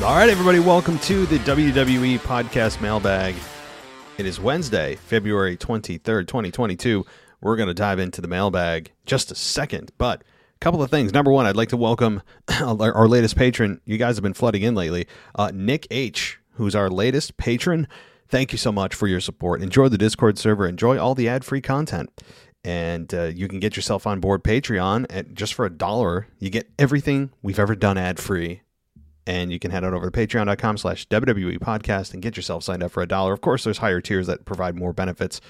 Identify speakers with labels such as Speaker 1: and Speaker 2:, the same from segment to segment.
Speaker 1: All right, everybody, welcome to the WWE Podcast Mailbag. It is Wednesday, February 23rd, 2022. We're going to dive into the mailbag just a second, but a couple of things. Number one, I'd like to welcome our latest patron. You guys have been flooding in lately. Uh, Nick H., who's our latest patron. Thank you so much for your support. Enjoy the Discord server. Enjoy all the ad free content. And uh, you can get yourself on board Patreon at just for a dollar. You get everything we've ever done ad free and you can head on over to patreon.com slash WWE podcast and get yourself signed up for a dollar. Of course, there's higher tiers that provide more benefits.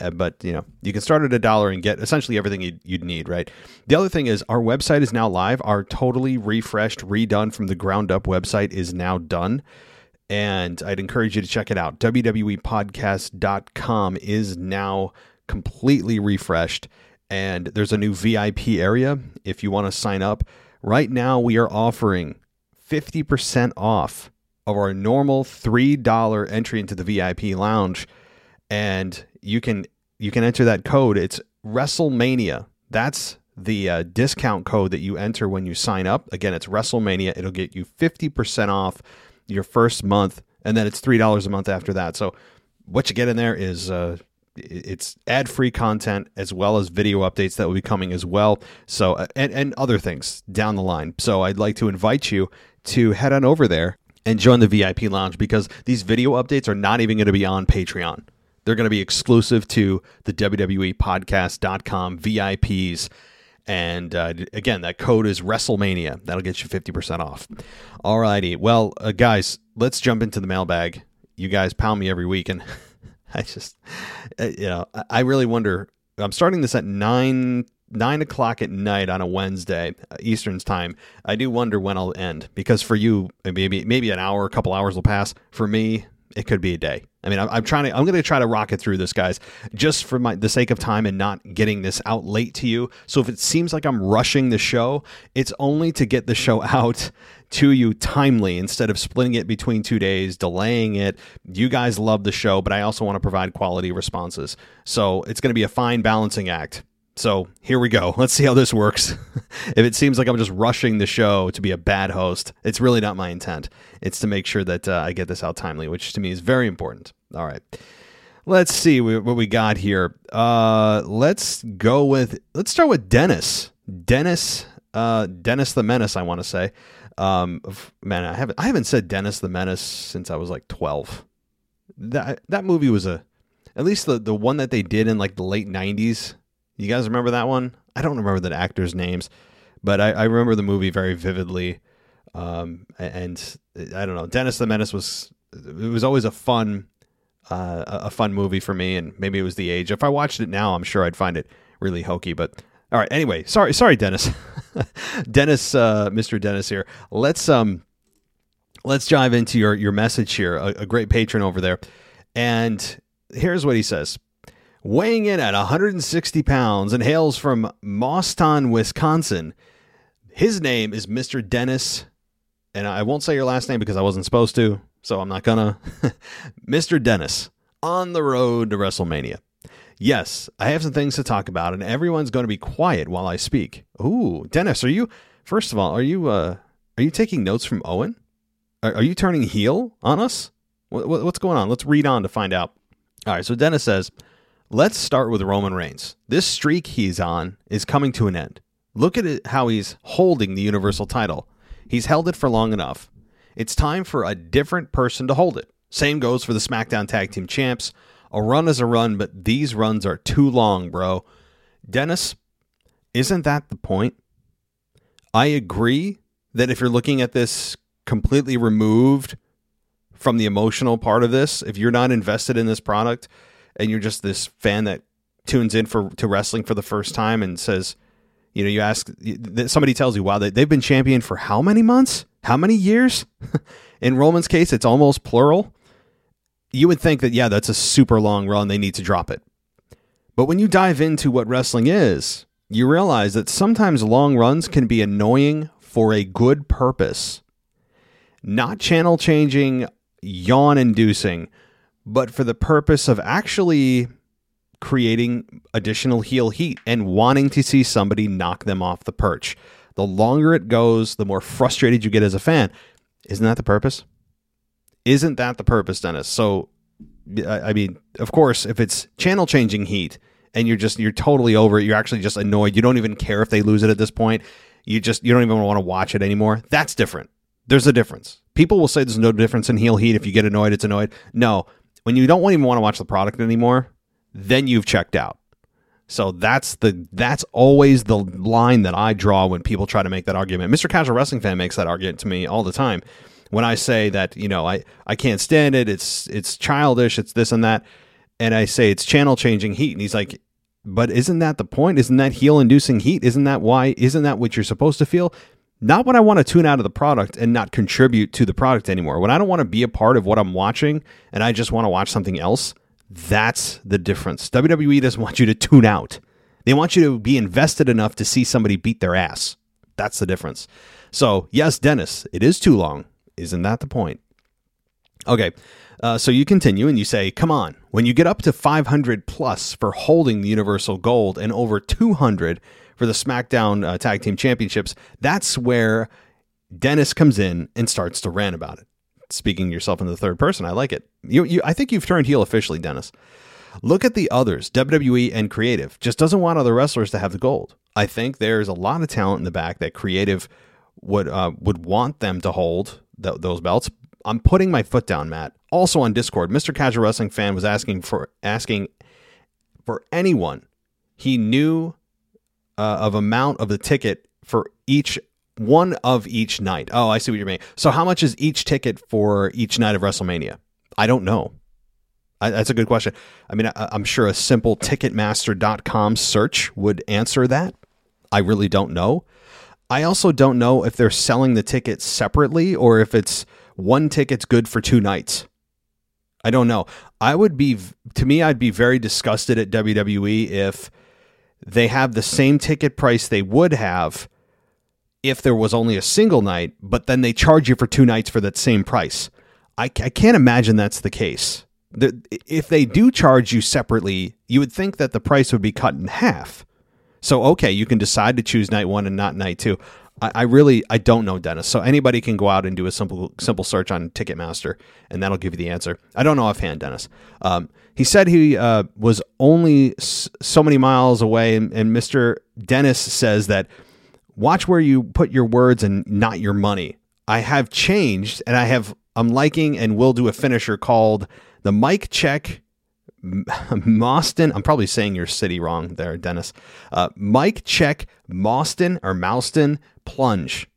Speaker 1: Uh, but you know you can start at a dollar and get essentially everything you'd, you'd need right? The other thing is our website is now live. Our totally refreshed redone from the ground up website is now done. And i'd encourage you to check it out. Wwepodcast.com is now completely refreshed. And there's a new vip area. If you want to sign up right now we are offering 50% off of our normal $3 entry into the VIP lounge. And you can you can enter that code. It's WrestleMania. That's the uh, discount code that you enter when you sign up. Again it's WrestleMania. It'll get you 50% off your first month and then it's $3 a month after that. So what you get in there is uh, it's ad-free content as well as video updates that will be coming as well. So uh, and, and other things down the line. So i'd like to invite you to head on over there and join the vip lounge because these video updates are not even going to be on patreon they're going to be exclusive to the wwe podcast.com vips and uh, again that code is wrestlemania that'll get you 50% off All righty. well uh, guys let's jump into the mailbag you guys pound me every week and I just, uh, you know, I- really wonder. I'm starting this at nine nine o'clock at night on a Wednesday uh, Eastern's time. I do wonder when I'll end because for you, maybe maybe an hour, a couple hours will pass. For me, it could be a day. I mean, I'm, I'm trying to. I'm going to try to rocket through this, guys, just for my the sake of time and not getting this out late to you. So if it seems like I'm rushing the show, it's only to get the show out to you timely instead of splitting it between two days, delaying it. You guys love the show, but I also want to provide quality responses. So it's going to be a fine balancing act. So here we go. Let's see how this works. if it seems like I'm just rushing the show to be a bad host, it's really not my intent. It's to make sure that uh, I get this out timely, which to me is very important. All right. Let's see what we got here. Uh, let's go with, let's start with Dennis. Dennis, uh, Dennis the Menace, I want to say. Um, man, I haven't, I haven't said Dennis the Menace since I was like 12. That, that movie was a, at least the, the one that they did in like the late 90s. You guys remember that one? I don't remember the actors' names, but I, I remember the movie very vividly. Um, and I don't know. Dennis the Menace was it was always a fun uh, a fun movie for me, and maybe it was the age. If I watched it now, I'm sure I'd find it really hokey. But all right, anyway, sorry, sorry, Dennis, Dennis, uh, Mr. Dennis here. Let's um, let's dive into your your message here. A, a great patron over there, and here's what he says. Weighing in at 160 pounds and hails from Mosston, Wisconsin. His name is Mr. Dennis, and I won't say your last name because I wasn't supposed to, so I'm not gonna. Mr. Dennis, on the road to WrestleMania. Yes, I have some things to talk about, and everyone's going to be quiet while I speak. Ooh, Dennis, are you? First of all, are you? Uh, are you taking notes from Owen? Are, are you turning heel on us? What, what, what's going on? Let's read on to find out. All right, so Dennis says, let's start with Roman Reigns. This streak he's on is coming to an end. Look at it, how he's holding the Universal title. He's held it for long enough. It's time for a different person to hold it. Same goes for the SmackDown Tag Team Champs. A run is a run, but these runs are too long, bro. Dennis, isn't that the point? I agree that if you're looking at this completely removed from the emotional part of this, if you're not invested in this product and you're just this fan that tunes in for to wrestling for the first time and says, you know, you ask somebody tells you, wow, they, they've been champion for how many months? How many years? in Roman's case, it's almost plural. You would think that, yeah, that's a super long run. They need to drop it. But when you dive into what wrestling is, you realize that sometimes long runs can be annoying for a good purpose. Not channel changing, yawn inducing, but for the purpose of actually creating additional heel heat and wanting to see somebody knock them off the perch. The longer it goes, the more frustrated you get as a fan. Isn't that the purpose? Isn't that the purpose, Dennis? So, I mean, of course, if it's channel changing heat and you're just, you're totally over it, you're actually just annoyed, you don't even care if they lose it at this point, you just, you don't even want to watch it anymore, that's different. There's a difference. People will say there's no difference in heel heat. If you get annoyed, it's annoyed. No, when you don't even want to watch the product anymore, then you've checked out. So that's the that's always the line that I draw when people try to make that argument. Mr. Casual Wrestling Fan makes that argument to me all the time. When I say that, you know, I, I can't stand it, it's it's childish, it's this and that, and I say it's channel changing heat, and he's like, but isn't that the point? Isn't that heel inducing heat? Isn't that why isn't that what you're supposed to feel? Not when I want to tune out of the product and not contribute to the product anymore. When I don't want to be a part of what I'm watching and I just want to watch something else, that's the difference. WWE doesn't want you to tune out. They want you to be invested enough to see somebody beat their ass. That's the difference. So, yes, Dennis, it is too long. Isn't that the point? Okay, uh, so you continue and you say, come on, when you get up to 500 plus for holding the Universal Gold and over 200 for the SmackDown uh, Tag Team Championships, that's where Dennis comes in and starts to rant about it speaking yourself in the third person. I like it. You, you, I think you've turned heel officially, Dennis. Look at the others, WWE and Creative. Just doesn't want other wrestlers to have the gold. I think there's a lot of talent in the back that Creative would uh, would want them to hold th- those belts. I'm putting my foot down, Matt. Also on Discord, Mr. Casual Wrestling Fan was asking for asking for anyone he knew uh, of amount of the ticket for each one of each night. Oh, I see what you're meaning. So, how much is each ticket for each night of WrestleMania? I don't know. I, that's a good question. I mean, I, am sure a simple Ticketmaster.com search would answer that. I really don't know. I also don't know if they're selling the tickets separately or if it's one ticket's good for two nights. I don't know. I would be, to me, I'd be very disgusted at WWE if they have the same ticket price they would have if there was only a single night, but then they charge you for two nights for that same price. I, I can't imagine that's the case. The, if they do charge you separately, you would think that the price would be cut in half. So okay, you can decide to choose night one and not night two. I, I really I don't know, Dennis. So anybody can go out and do a simple simple search on Ticketmaster, and that'll give you the answer. I don't know offhand, Dennis. Um, he said he uh, was only so many miles away, and, and Mr. Dennis says that watch where you put your words and not your money. I have changed and I have I'm liking and will do a finisher called the Mike Check Moston. I'm probably saying your city wrong there, Dennis. Uh, Mike Check Moston or Mouston Plunge.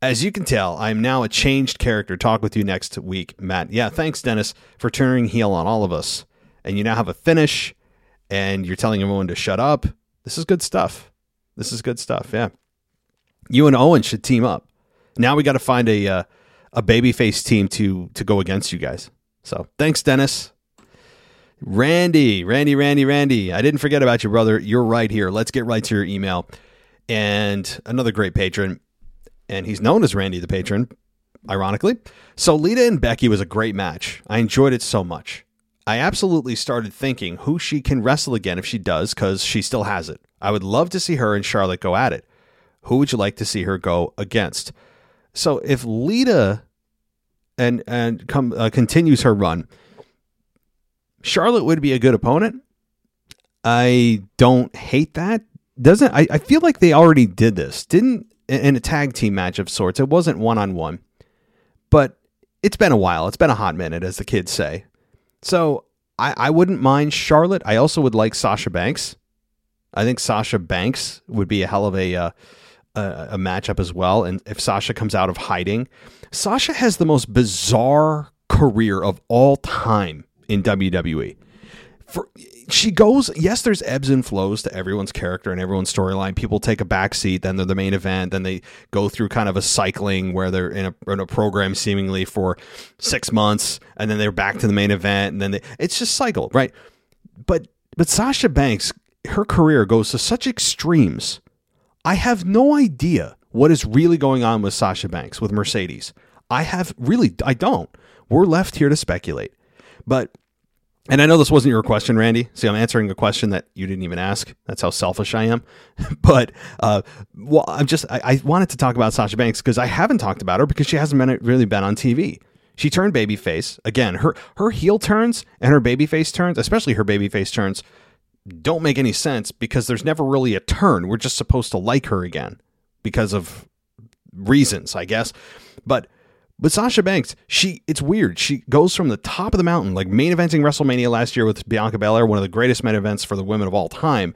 Speaker 1: As you can tell, I am now a changed character. Talk with you next week, Matt. Yeah, thanks, Dennis, for turning heel on all of us. And you now have a finish, and you're telling everyone to shut up. This is good stuff. This is good stuff. Yeah you and Owen should team up. Now we got to find a uh, a babyface team to to go against you guys. So thanks, Dennis. Randy, Randy, Randy, Randy. I didn't forget about you, brother. You're right here. Let's get right to your email. And another great patron, and he's known as Randy the patron, ironically. So Lita and Becky was a great match. I enjoyed it so much. I absolutely started thinking who she can wrestle again if she does, because she still has it. I would love to see her and Charlotte go at it. Who would you like to see her go against? So if Lita and and come uh, continues her run, Charlotte would be a good opponent. I don't hate that. Doesn't I, I feel like they already did this. Didn't in a tag team match of sorts. It wasn't one on one. but it's been a while. It's been a hot minute, as the kids say. So I, I wouldn't mind Charlotte. I also would like Sasha Banks. I think Sasha Banks would be a hell of a uh, a, a matchup as well. And if Sasha comes out of hiding, Sasha has the most bizarre career of all time in WWE. For she goes, yes, there's ebbs and flows to everyone's character and everyone's storyline. People take a back seat, then they're the main event, then they go through kind of a cycling where they're in a, in a program seemingly for six months, and then they're back to the main event, and then they, it's just cycle, right? But but Sasha Banks, her career goes to such extremes. I have no idea what is really going on with Sasha Banks with Mercedes. I have really, I don't. We're left here to speculate. But and I know this wasn't your question, Randy. See, I'm answering a question that you didn't even ask. That's how selfish I am. but uh, well, I'm just I, I wanted to talk about Sasha Banks because I haven't talked about her because she hasn't been really been on TV. She turned babyface again. Her her heel turns and her babyface turns, especially her babyface turns, don't make any sense because there's never really a turn. We're just supposed to like her again because of reasons, I guess. But but Sasha Banks, she it's weird. She goes from the top of the mountain, like main eventing WrestleMania last year with Bianca Belair, one of the greatest main events for the women of all time.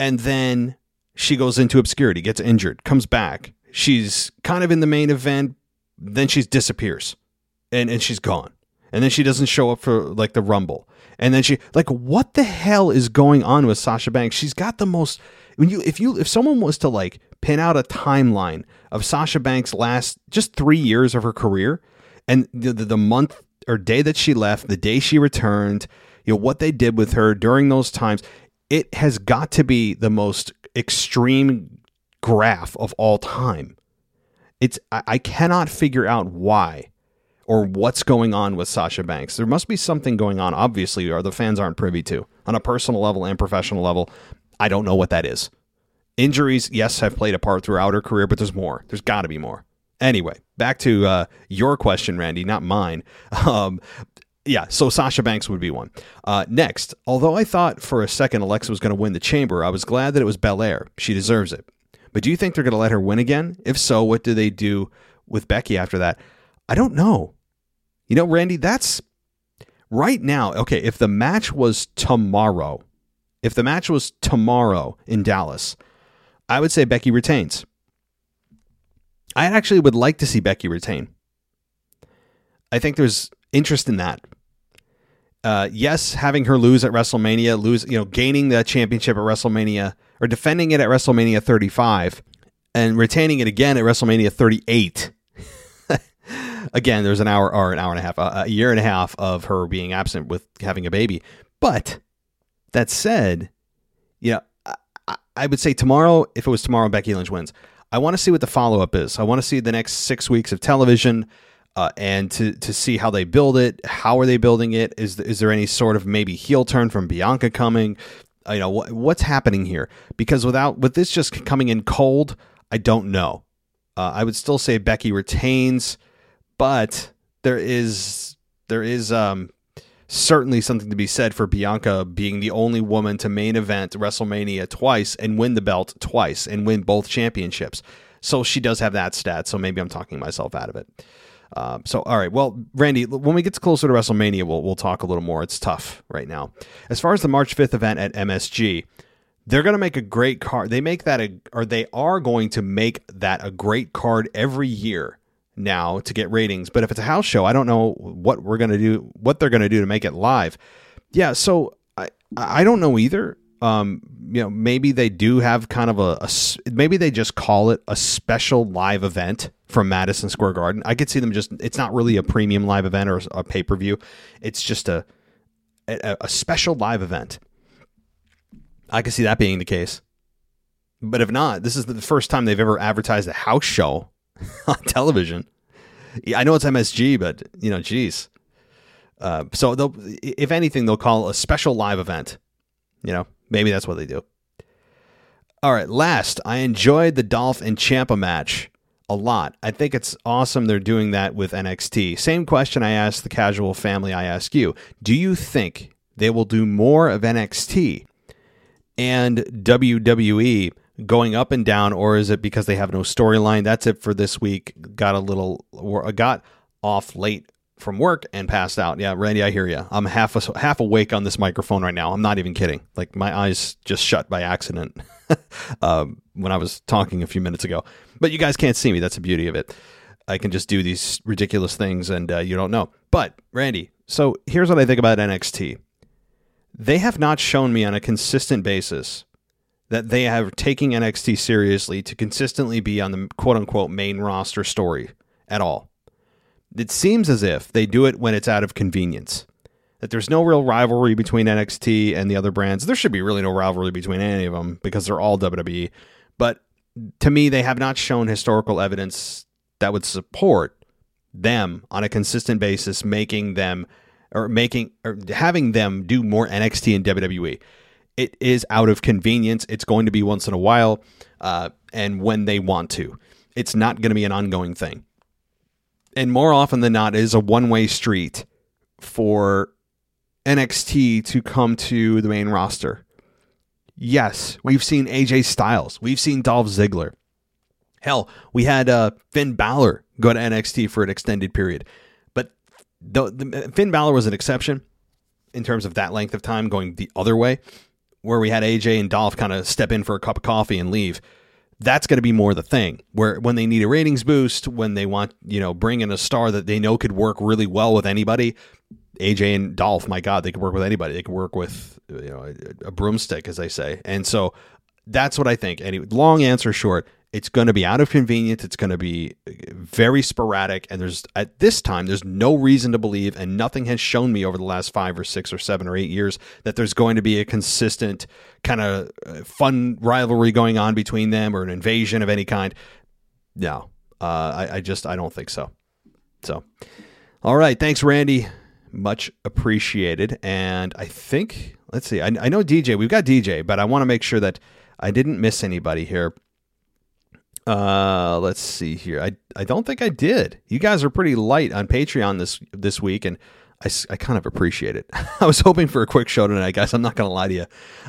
Speaker 1: And then she goes into obscurity, gets injured, comes back. She's kind of in the main event, then she disappears. And and she's gone. And then she doesn't show up for like the Rumble. And then she like what the hell is going on with Sasha Banks? She's got the most when you if you if someone was to like pin out a timeline of Sasha Banks' last just three years of her career and the, the, the month or day that she left, the day she returned, you know, what they did with her during those times, it has got to be the most extreme graph of all time. It's I, I cannot figure out why or what's going on with Sasha Banks. There must be something going on, obviously, or the fans aren't privy to on a personal level and professional level. I don't know what that is. Injuries, yes, have played a part throughout her career, but there's more. There's got to be more. Anyway, back to uh, your question, Randy, not mine. Um, yeah, so Sasha Banks would be one. Uh, next, although I thought for a second Alexa was going to win the chamber, I was glad that it was Belair. She deserves it. But do you think they're going to let her win again? If so, what do they do with Becky after that? I don't know. You know, Randy, that's right now. Okay, if the match was tomorrow, if the match was tomorrow in Dallas, I would say Becky retains. I actually would like to see Becky retain. I think there's interest in that. Uh, yes, having her lose at WrestleMania, lose, you know, gaining the championship at WrestleMania or defending it at WrestleMania 35 and retaining it again at WrestleMania 38. again, there's an hour or an hour and a half, a year and a half of her being absent with having a baby. But that said, you know, I would say tomorrow, if it was tomorrow, Becky Lynch wins. I want to see what the follow up is. I want to see the next six weeks of television. Uh, and to to see how they build it. How are they building it? Is is there any sort of maybe heel turn from Bianca coming? Uh, you know what, what's happening here? Because without with this just coming in cold, I don't know. Uh, I would still say Becky retains, but there is there is um, certainly something to be said for Bianca being the only woman to main event WrestleMania twice and win the belt twice and win both championships. So she does have that stat. So maybe I'm talking myself out of it. Uh, so all right, well, Randy, when we get closer to WrestleMania, we'll we'll talk a little more. It's tough right now. As far as the March 5th event at MSG, they're going to make a great card. They make that a, or they are going to make that a great card every year now to get ratings. But if it's a house show, I don't know what we're gonna do, what they're gonna do to make it live. Yeah, so I I don't know either. Um, you know, maybe they do have kind of a, a maybe they just call it a special live event from Madison Square Garden. I could see them just it's not really a premium live event or a pay per view. It's just a, a a special live event. I could see that being the case. But if not, this is the first time they've ever advertised a house show on television. Yeah, I know it's MSG, but you know, geez. Uh, so they'll, if anything, they'll call a special live event. You know, maybe that's what they do. All right, last, I enjoyed the Dolph and Ciampa match a lot. I think it's awesome they're doing that with NXT. Same question I asked the casual family, I ask you. Do you think they will do more of NXT and WWE going up and down, or is it because they have no storyline? That's it for this week. Got a little, got off late from work and passed out. Yeah, Randy, I hear you. I'm half a, half awake on this microphone right now. I'm not even kidding. Like my eyes just shut by accident um, when I was talking a few minutes ago. But you guys can't see me. That's the beauty of it. I can just do these ridiculous things and uh, you don't know. But Randy, so here's what I think about NXT. They have not shown me on a consistent basis that they have taking NXT seriously to consistently be on the quote unquote main roster story at all. It seems as if they do it when it's out of convenience. That there's no real rivalry between NXT and the other brands. There should be really no rivalry between any of them because they're all WWE. But to me, they have not shown historical evidence that would support them on a consistent basis, making them or making or having them do more NXT and WWE. It is out of convenience. It's going to be once in a while, uh, and when they want to. It's not going to be an ongoing thing. And more often than not, it is a one way street for NXT to come to the main roster. Yes, we've seen AJ Styles, we've seen Dolph Ziggler. Hell, we had uh, Finn Balor go to NXT for an extended period. But the, the, Finn Balor was an exception in terms of that length of time going the other way, where we had AJ and Dolph kind of step in for a cup of coffee and leave. That's going to be more the thing where when they need a ratings boost, when they want, you know, bring in a star that they know could work really well with anybody, AJ and Dolph, my God, they could work with anybody. They could work with, you know, a, a broomstick, as they say. And so that's what I think. Anyway, long answer short, it's going to be out of convenience. It's going to be very sporadic. And there's, at this time, there's no reason to believe, and nothing has shown me over the last five or six or seven or eight years that there's going to be a consistent kind of uh, fun rivalry going on between them or an invasion of any kind. No, uh, I, I just, I don't think so. So, all right. Thanks, Randy. Much appreciated. And I think, let's see, I, I know DJ, we've got DJ, but I want to make sure that I didn't miss anybody here. Uh, let's see here. I I don't think I did. You guys are pretty light on Patreon this this week, and I, I kind of appreciate it. I was hoping for a quick show tonight, guys. I'm not gonna lie to you.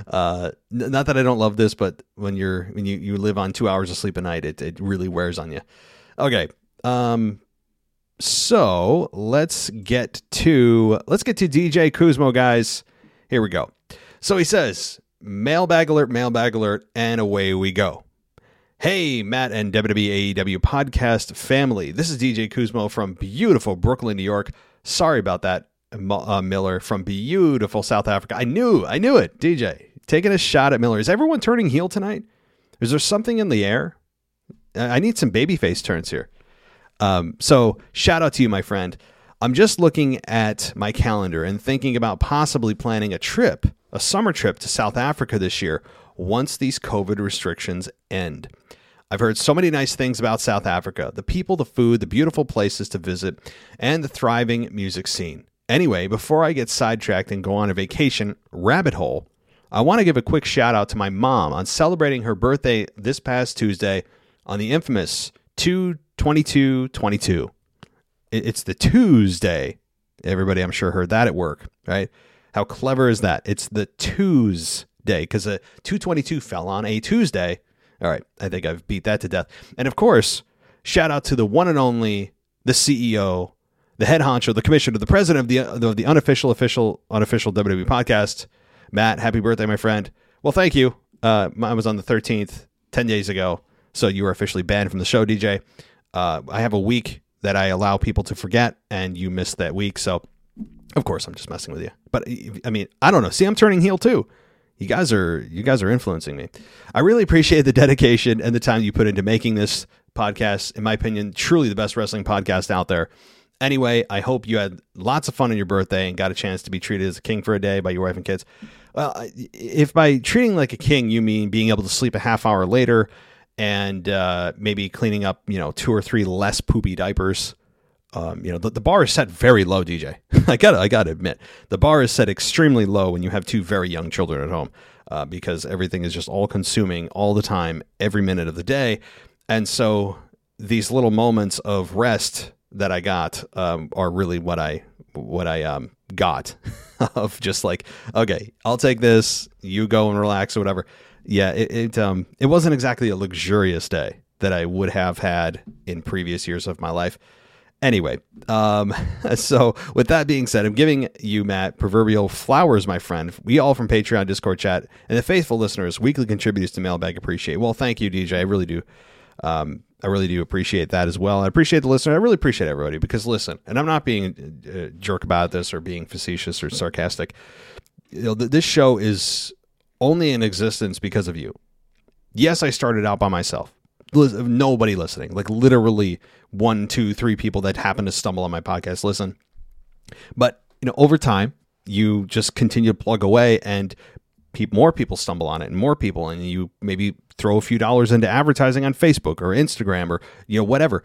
Speaker 1: Uh, n- not that I don't love this, but when you're when you, you live on two hours of sleep a night, it it really wears on you. Okay. Um. So let's get to let's get to DJ Kuzmo, guys. Here we go. So he says, mailbag alert, mailbag alert, and away we go. Hey, Matt and WWE AEW podcast family. This is DJ Kuzmo from beautiful Brooklyn, New York. Sorry about that, uh, Miller from beautiful South Africa. I knew, I knew it. DJ, taking a shot at Miller. Is everyone turning heel tonight? Is there something in the air? I need some babyface turns here. Um, so, shout out to you, my friend. I'm just looking at my calendar and thinking about possibly planning a trip, a summer trip to South Africa this year once these COVID restrictions end. I've heard so many nice things about South Africa the people, the food, the beautiful places to visit, and the thriving music scene. Anyway, before I get sidetracked and go on a vacation rabbit hole, I want to give a quick shout out to my mom on celebrating her birthday this past Tuesday on the infamous 22222. It's the Tuesday. Everybody, I'm sure, heard that at work, right? How clever is that? It's the Tuesday because a 222 fell on a Tuesday all right, I think I've beat that to death. And of course, shout out to the one and only, the CEO, the head honcho, the commissioner, the president of the of the unofficial, official, unofficial WWE podcast. Matt, happy birthday, my friend. Well, thank you. Uh, mine was on the 13th, 10 days ago. So you are officially banned from the show, DJ. Uh, I have a week that I allow people to forget, and you missed that week. So, of course, I'm just messing with you. But I mean, I don't know. See, I'm turning heel too you guys are you guys are influencing me. I really appreciate the dedication and the time you put into making this podcast. In my opinion, truly the best wrestling podcast out there. Anyway, I hope you had lots of fun on your birthday and got a chance to be treated as a king for a day by your wife and kids. Well, if by treating like a king you mean being able to sleep a half hour later and uh, maybe cleaning up, you know, two or three less poopy diapers um, you know, the, the bar is set very low, DJ. I gotta, I got to admit, the bar is set extremely low when you have two very young children at home, uh, because everything is just all consuming all the time, every minute of the day, and so these little moments of rest that I got um, are really what I what I um, got of just like, okay, I'll take this, you go and relax or whatever. Yeah, it it, um, it wasn't exactly a luxurious day that I would have had in previous years of my life. Anyway, um, so with that being said, I'm giving you, Matt, proverbial flowers, my friend. We all from Patreon, Discord chat, and the faithful listeners, weekly contributors to Mailbag appreciate. Well, thank you, DJ. I really do. Um, I really do appreciate that as well. I appreciate the listener. I really appreciate everybody because listen, and I'm not being a jerk about this or being facetious or sarcastic. You know, th- this show is only in existence because of you. Yes, I started out by myself. Nobody listening, like literally one, two, three people that happen to stumble on my podcast listen. But you know, over time, you just continue to plug away, and pe- more people stumble on it, and more people, and you maybe throw a few dollars into advertising on Facebook or Instagram or you know whatever.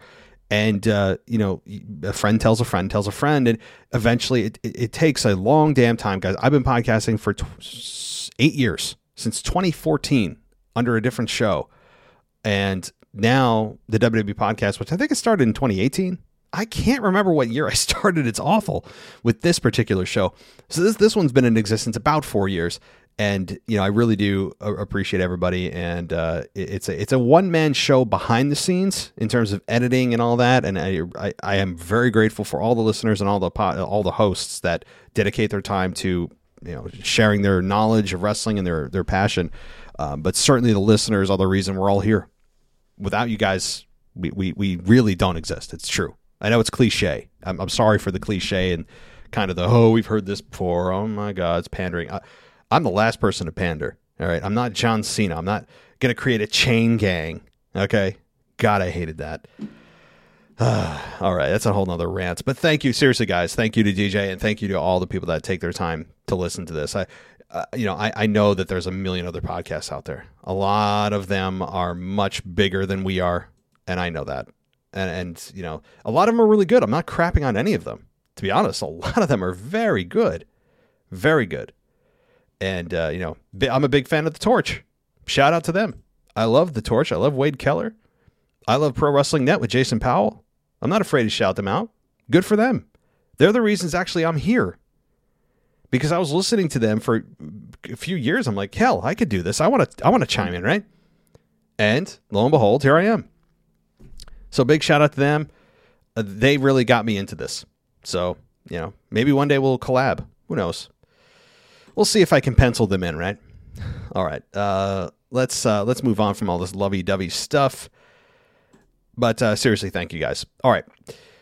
Speaker 1: And uh, you know, a friend tells a friend tells a friend, and eventually, it, it, it takes a long damn time, guys. I've been podcasting for tw- eight years since 2014 under a different show, and now the WWE podcast, which I think it started in 2018. I can't remember what year I started. It's awful with this particular show. So this this one's been in existence about four years, and you know I really do appreciate everybody. And uh, it- it's a it's a one man show behind the scenes in terms of editing and all that. And I, I I am very grateful for all the listeners and all the all the hosts that dedicate their time to you know sharing their knowledge of wrestling and their their passion. Um, but certainly the listeners are the reason we're all here without you guys, we, we, we really don't exist. It's true. I know it's cliche. I'm, I'm sorry for the cliche and kind of the, oh, we've heard this before. Oh my God, it's pandering. I, I'm the last person to pander. All right. I'm not John Cena. I'm not going to create a chain gang. Okay. God, I hated that. all right. That's a whole nother rant. But thank you. Seriously, guys. Thank you to DJ and thank you to all the people that take their time to listen to this. I, uh, you know, I, I know that there's a million other podcasts out there. A lot of them are much bigger than we are, and I know that. And, and you know, a lot of them are really good. I'm not crapping on any of them. To be honest, a lot of them are very good, very good. And uh, you know, I'm a big fan of the Torch. Shout out to them. I love the Torch. I love Wade Keller. I love Pro Wrestling Net with Jason Powell. I'm not afraid to shout them out. Good for them. They're the reasons actually I'm here because I was listening to them for a few years. I'm like, hell, I could do this. I want to, I want to chime in, right? And lo and behold, here I am. So big shout out to them. Uh, they really got me into this. So you know, maybe one day we'll collab. Who knows? We'll see if I can pencil them in, right? All right. Uh, let's uh, let's move on from all this lovey-dovey stuff. But uh, seriously, thank you guys. All right.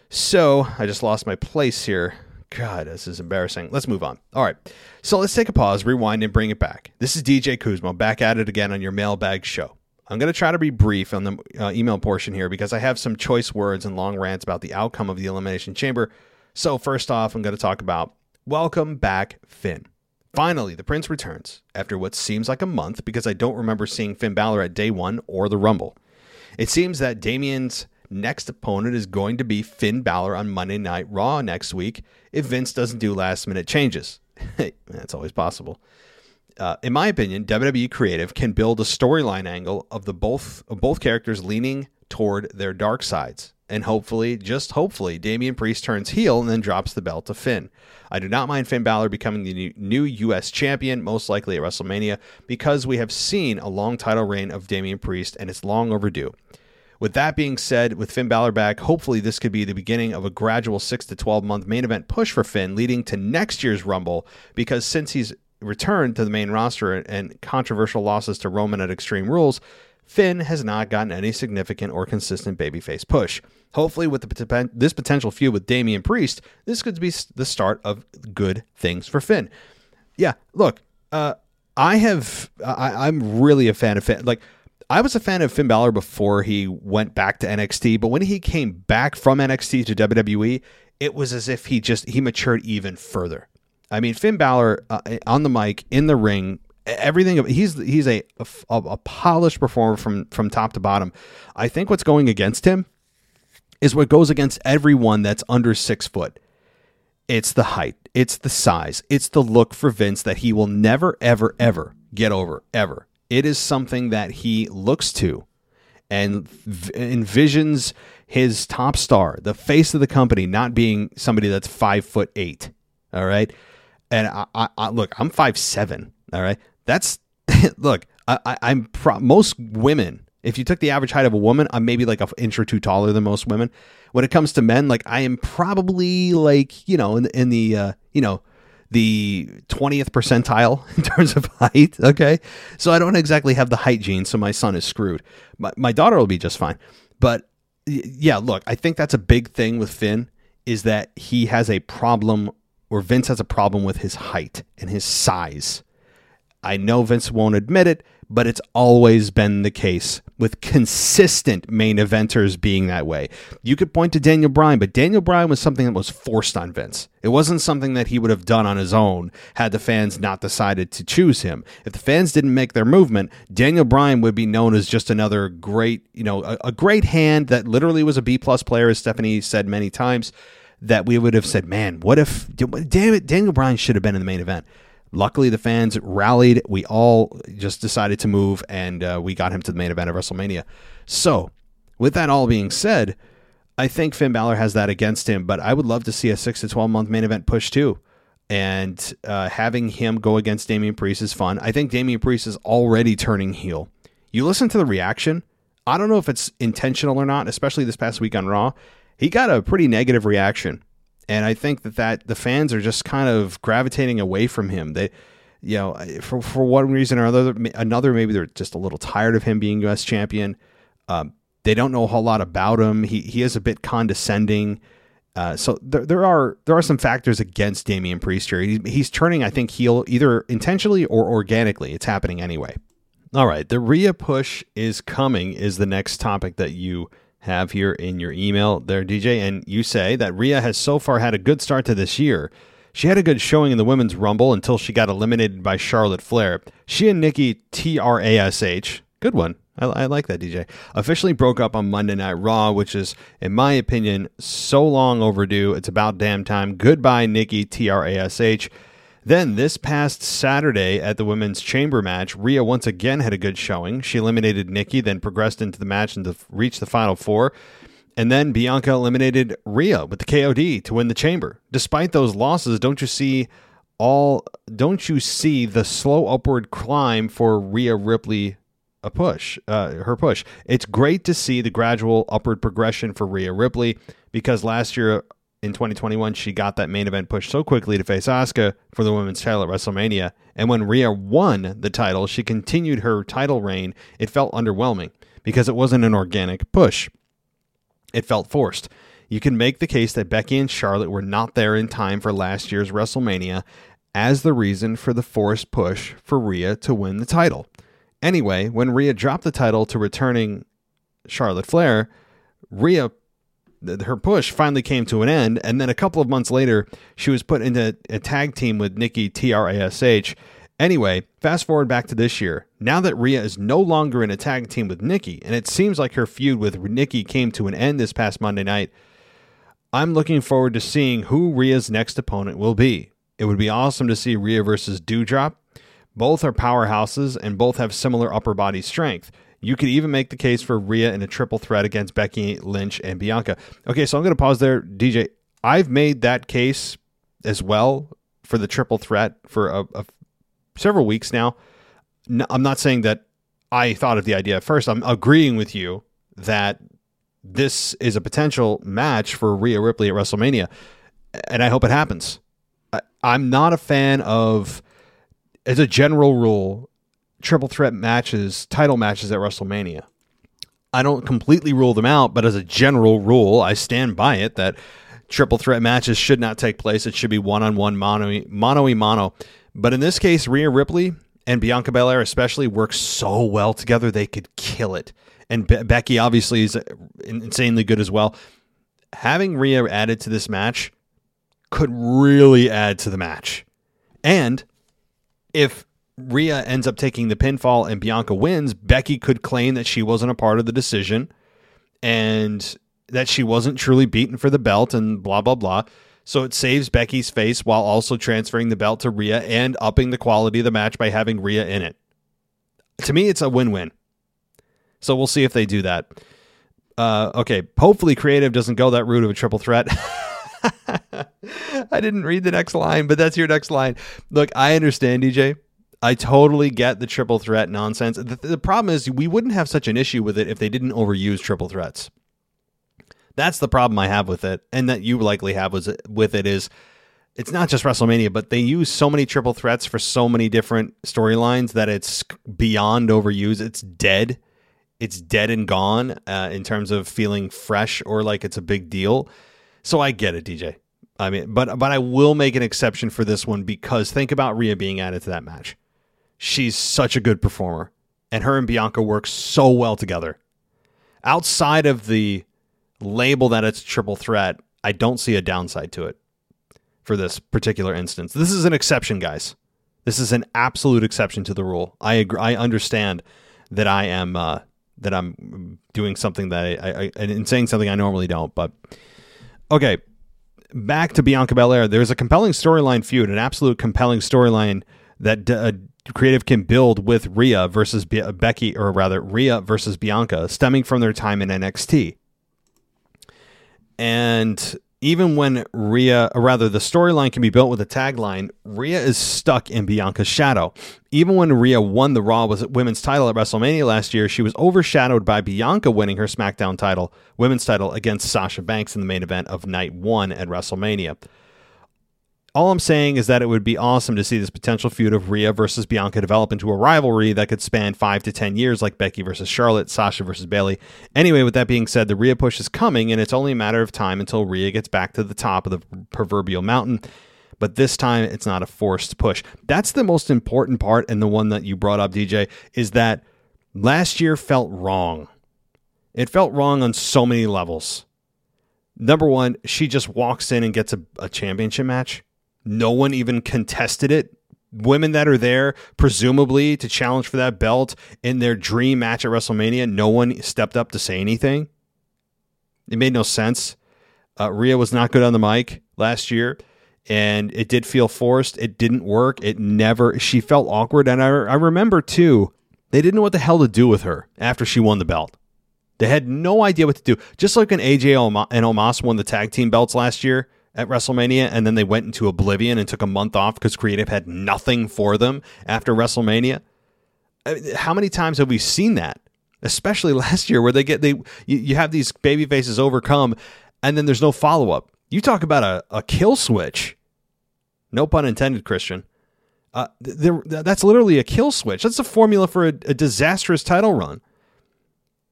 Speaker 1: So I just lost my place here. God, this is embarrassing. Let's move on. All right. So let's take a pause, rewind, and bring it back. This is DJ Kuzmo back at it again on your mailbag show. I'm going to try to be brief on the uh, email portion here because I have some choice words and long rants about the outcome of the Elimination Chamber. So, first off, I'm going to talk about welcome back, Finn. Finally, the Prince returns after what seems like a month because I don't remember seeing Finn Balor at day one or the Rumble. It seems that Damian's next opponent is going to be Finn Balor on Monday Night Raw next week if Vince doesn't do last minute changes. That's always possible. Uh, in my opinion, WWE Creative can build a storyline angle of the both of both characters leaning toward their dark sides, and hopefully, just hopefully, Damian Priest turns heel and then drops the belt to Finn. I do not mind Finn Balor becoming the new- U.S. champion, most likely at WrestleMania, because we have seen a long title reign of Damian Priest, and it's long overdue. With that being said, with Finn Balor back, hopefully this could be the beginning of a gradual 6 to 12 month main event push for Finn leading to next year's Rumble because since he's returned to the main roster and controversial losses to Roman at Extreme Rules, Finn has not gotten any significant or consistent babyface push. Hopefully, with the, this potential feud with Damian Priest, this could be the start of good things for Finn. Yeah, look, uh, I have, I, I'm really a fan of Finn. Like, I was a fan of Finn Balor before he went back to NXT, but when he came back from NXT to WWE, it was as if he just he matured even further. I mean, Finn Balor uh, on the mic, in the ring, everything. He's he's a, a a polished performer from from top to bottom. I think what's going against him is what goes against everyone that's under six foot. It's the height, it's the size, it's the look for Vince that he will never, ever, ever get over, ever. It is something that he looks to and envisions his top star, the face of the company, not being somebody that's five foot eight. All right. And I, I, I look, I'm five seven. All right. That's look, I, I'm pro- most women. If you took the average height of a woman, I'm maybe like an inch or two taller than most women. when it comes to men, like I am probably like you know in the, in the uh, you know the 20th percentile in terms of height. Okay. So I don't exactly have the height gene. So my son is screwed. My, my daughter will be just fine. But yeah, look, I think that's a big thing with Finn is that he has a problem or Vince has a problem with his height and his size. I know Vince won't admit it, but it's always been the case with consistent main eventers being that way. You could point to Daniel Bryan, but Daniel Bryan was something that was forced on Vince. It wasn't something that he would have done on his own had the fans not decided to choose him. If the fans didn't make their movement, Daniel Bryan would be known as just another great, you know, a, a great hand that literally was a B plus player, as Stephanie said many times. That we would have said, man, what if, damn it, Daniel Bryan should have been in the main event. Luckily, the fans rallied. We all just decided to move, and uh, we got him to the main event of WrestleMania. So, with that all being said, I think Finn Balor has that against him, but I would love to see a six to twelve month main event push too. And uh, having him go against Damian Priest is fun. I think Damian Priest is already turning heel. You listen to the reaction. I don't know if it's intentional or not, especially this past week on Raw. He got a pretty negative reaction and I think that that the fans are just kind of gravitating away from him. They, you know, for for one reason or another, another maybe they're just a little tired of him being U.S. champion. Um, they don't know a whole lot about him. He he is a bit condescending. Uh, so there, there are there are some factors against Damian Priest here. He's, he's turning, I think, heel either intentionally or organically. It's happening anyway. All right, the Rhea push is coming. Is the next topic that you have here in your email there, DJ. And you say that Rhea has so far had a good start to this year. She had a good showing in the women's rumble until she got eliminated by Charlotte Flair. She and Nikki TRASH, good one. I, I, like that, DJ. Officially broke up on Monday Night Raw, which is, in my opinion, so long overdue. It's about damn time. Goodbye, Nikki TRASH. Then, this past Saturday at the women's chamber match, Rhea once again had a good showing. She eliminated Nikki, then progressed into the match and to reach the final four. And then Bianca eliminated Rhea with the KOD to win the chamber. Despite those losses, don't you see all don't you see the slow upward climb for Rhea Ripley a push, uh, her push. It's great to see the gradual upward progression for Rhea Ripley because last year in 2021, she got that main event push so quickly to face Asuka for the women's title at WrestleMania. And when Rhea won the title, she continued her title reign. It felt underwhelming because it wasn't an organic push, it felt forced. You can make the case that Becky and Charlotte were not there in time for last year's WrestleMania as the reason for the forced push for Rhea to win the title. Anyway, when Rhea dropped the title to returning Charlotte Flair, Rhea her push finally came to an end. And then a couple of months later, she was put into a tag team with Nikki TRASH. Anyway, fast forward back to this year. Now that Rhea is no longer in a tag team with Nikki, and it seems like her feud with Nikki came to an end this past Monday night, I'm looking forward to seeing who Rhea's next opponent will be. It would be awesome to see Rhea versus Doudrop. Both are powerhouses and both have similar upper body strength. You could even make the case for Rhea in a triple threat against Becky Lynch and Bianca. Okay, so I'm going to pause there, DJ. I've made that case as well for the triple threat for a, a, several weeks now. No, I'm not saying that I thought of the idea at first. I'm agreeing with you that this is a potential match for Rhea Ripley at WrestleMania, and I hope it happens. I, I'm not a fan of, as a general rule, triple threat matches, title matches at WrestleMania. I don't completely rule them out, but as a general rule, I stand by it that triple threat matches should not take place. It should be one on one, mono mono mono. But in this case, Rhea Ripley and Bianca Belair especially work so well together, they could kill it. And Be- Becky obviously is uh, insanely good as well. Having Rhea added to this match could really add to the match. And if Rhea ends up taking the pinfall and Bianca wins, Becky could claim that she wasn't a part of the decision and that she wasn't truly beaten for the belt and blah, blah, blah. So it saves Becky's face while also transferring the belt to Rhea and upping the quality of the match by having Rhea in it. To me, it's a win win. So we'll see if they do that. Uh, okay, hopefully Creative doesn't go that route of a triple threat. I didn't read the next line, but that's your next line. Look, I understand, DJ. I totally get the triple threat nonsense. The, the, problem is we wouldn't have such an issue with it if they didn't overuse triple threats. That's the problem I have with it, and that you likely have was with it is it's not just WrestleMania, but they use so many triple threats for so many different storylines that it's beyond overused. It's dead. It's dead and gone uh, in terms of feeling fresh or like it's a big deal. So I get it, DJ. I mean, but but I will make an exception for this one because think about Rhea being added to that match. She's such a good performer, and her and Bianca work so well together. Outside of the label that it's triple threat, I don't see a downside to it for this particular instance. This is an exception, guys. This is an absolute exception to the rule. I agree, I understand that I am uh, that I'm doing something that I, I, and saying something I normally don't. But okay, back to Bianca Belair. There's a compelling storyline feud, an absolute compelling storyline that uh, creative can build with Rhea versus Be- Becky, or rather Rhea versus Bianca, stemming from their time in NXT. And even when Rhea, or rather the storyline can be built with a tagline, Rhea is stuck in Bianca's shadow. Even when Rhea won the Raw Women's title at WrestleMania last year, she was overshadowed by Bianca winning her SmackDown title, Women's title against Sasha Banks in the main event of Night 1 at WrestleMania. All I'm saying is that it would be awesome to see this potential feud of Rhea versus Bianca develop into a rivalry that could span five to ten years, like Becky versus Charlotte, Sasha versus Bayley. Anyway, with that being said, the Rhea push is coming, and it's only a matter of time until Rhea gets back to the top of the proverbial mountain. But this time, it's not a forced push. That's the most important part, and the one that you brought up, DJ, is that last year felt wrong. It felt wrong on so many levels. Number one, she just walks in and gets a, a championship match no one even contested it. Women that are there, presumably to challenge for that belt in their dream match at WrestleMania, no one stepped up to say anything. It made no sense. Uh, Rhea was not good on the mic last year, and it did feel forced. It didn't work. It never. She felt awkward, and I, I remember too. They didn't know what the hell to do with her after she won the belt. They had no idea what to do. Just like when AJ and Omos won the tag team belts last year, at WrestleMania and then they went into oblivion and took a month off because creative had nothing for them after WrestleMania. How many times have we seen that? Especially last year where they get they you, you have these baby faces overcome and then there's no follow up. You talk about a, a kill switch. No pun intended, Christian. Uh, that's literally a kill switch. That's a formula for a, a disastrous title run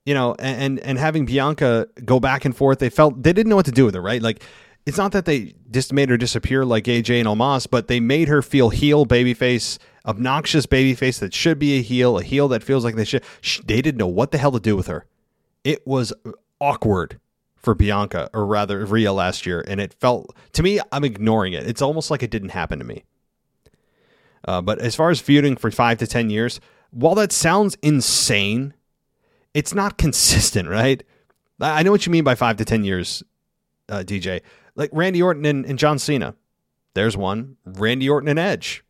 Speaker 1: you know, and and having Bianca go back and forth, they felt they didn't know what to do with her, right? Like it's not that they just made her disappear like AJ and Omos, but they made her feel heel babyface, obnoxious babyface that should be a heel, a heel that feels like they should. They didn't know what the hell to do with her. It was awkward for Bianca, or rather Rhea last year, and it felt to me I'm ignoring it. It's almost like it didn't happen to me. Uh, but as far as feuding for five to ten years, while that sounds insane, it's not consistent, right? I know what you mean by five to ten years, uh, DJ like Randy Orton and, and John Cena. There's one. Randy Orton and Edge.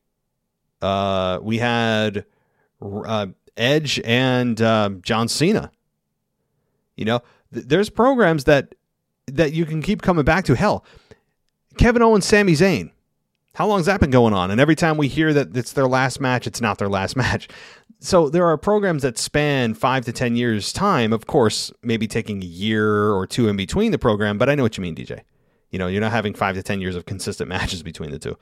Speaker 1: Uh, we had uh, Edge and uh, John Cena. You know, th- there's programs that that you can keep coming back to. Hell, Kevin Owens, Sami Zayn. How long's that been going on? And every time we hear that it's their last match, it's not their last match. So there are programs that span five to ten years time. Of course, maybe taking a year or two in between the program, but I know what you mean, DJ. You know, you're not having five to 10 years of consistent matches between the two.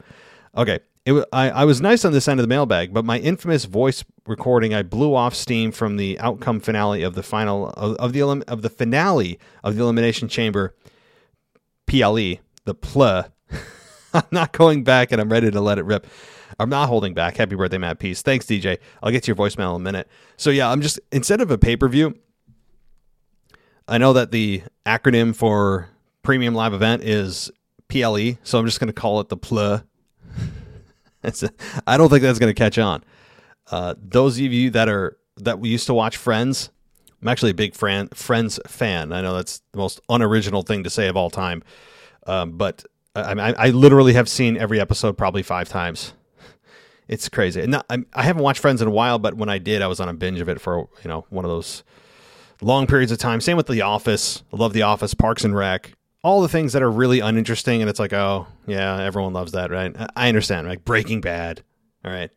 Speaker 1: Okay. It, I, I was nice on this end of the mailbag, but my infamous voice recording, I blew off steam from the outcome finale of the final of, of the of the finale of the Elimination Chamber PLE, the PLE. I'm not going back and I'm ready to let it rip. I'm not holding back. Happy birthday, Matt Peace. Thanks, DJ. I'll get to your voicemail in a minute. So yeah, I'm just instead of a pay per view, I know that the acronym for premium live event is PLE, so I'm just going to call it the PLE. I don't think that's going to catch on. Uh, those of you that are that we used to watch Friends, I'm actually a big Fran, Friends fan. I know that's the most unoriginal thing to say of all time, um, but I, I, I, literally have seen every episode probably five times. It's crazy. And not, I, I haven't watched Friends in a while, but when I did, I was on a binge of it for you know one of those long periods of time. Same with The Office. I love The Office, Parks and Rec all the things that are really uninteresting and it's like oh yeah everyone loves that right i understand like breaking bad all right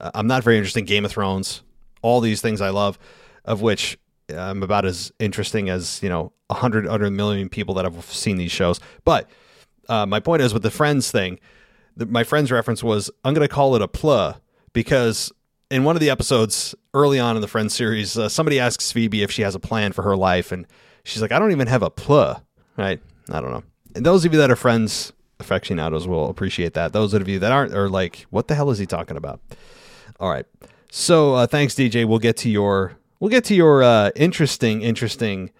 Speaker 1: uh, i'm not very interested in game of thrones all these things i love of which I'm about as interesting as you know a hundred other million people that have seen these shows. But uh, my point is with the Friends thing, the, my Friends reference was I'm going to call it a pla because in one of the episodes early on in the Friends series, uh, somebody asks Phoebe if she has a plan for her life, and she's like, I don't even have a pla. Right? I don't know. And those of you that are Friends aficionados will appreciate that. Those of you that aren't are like, what the hell is he talking about? All right. So uh, thanks, DJ. We'll get to your we'll get to your uh, interesting interesting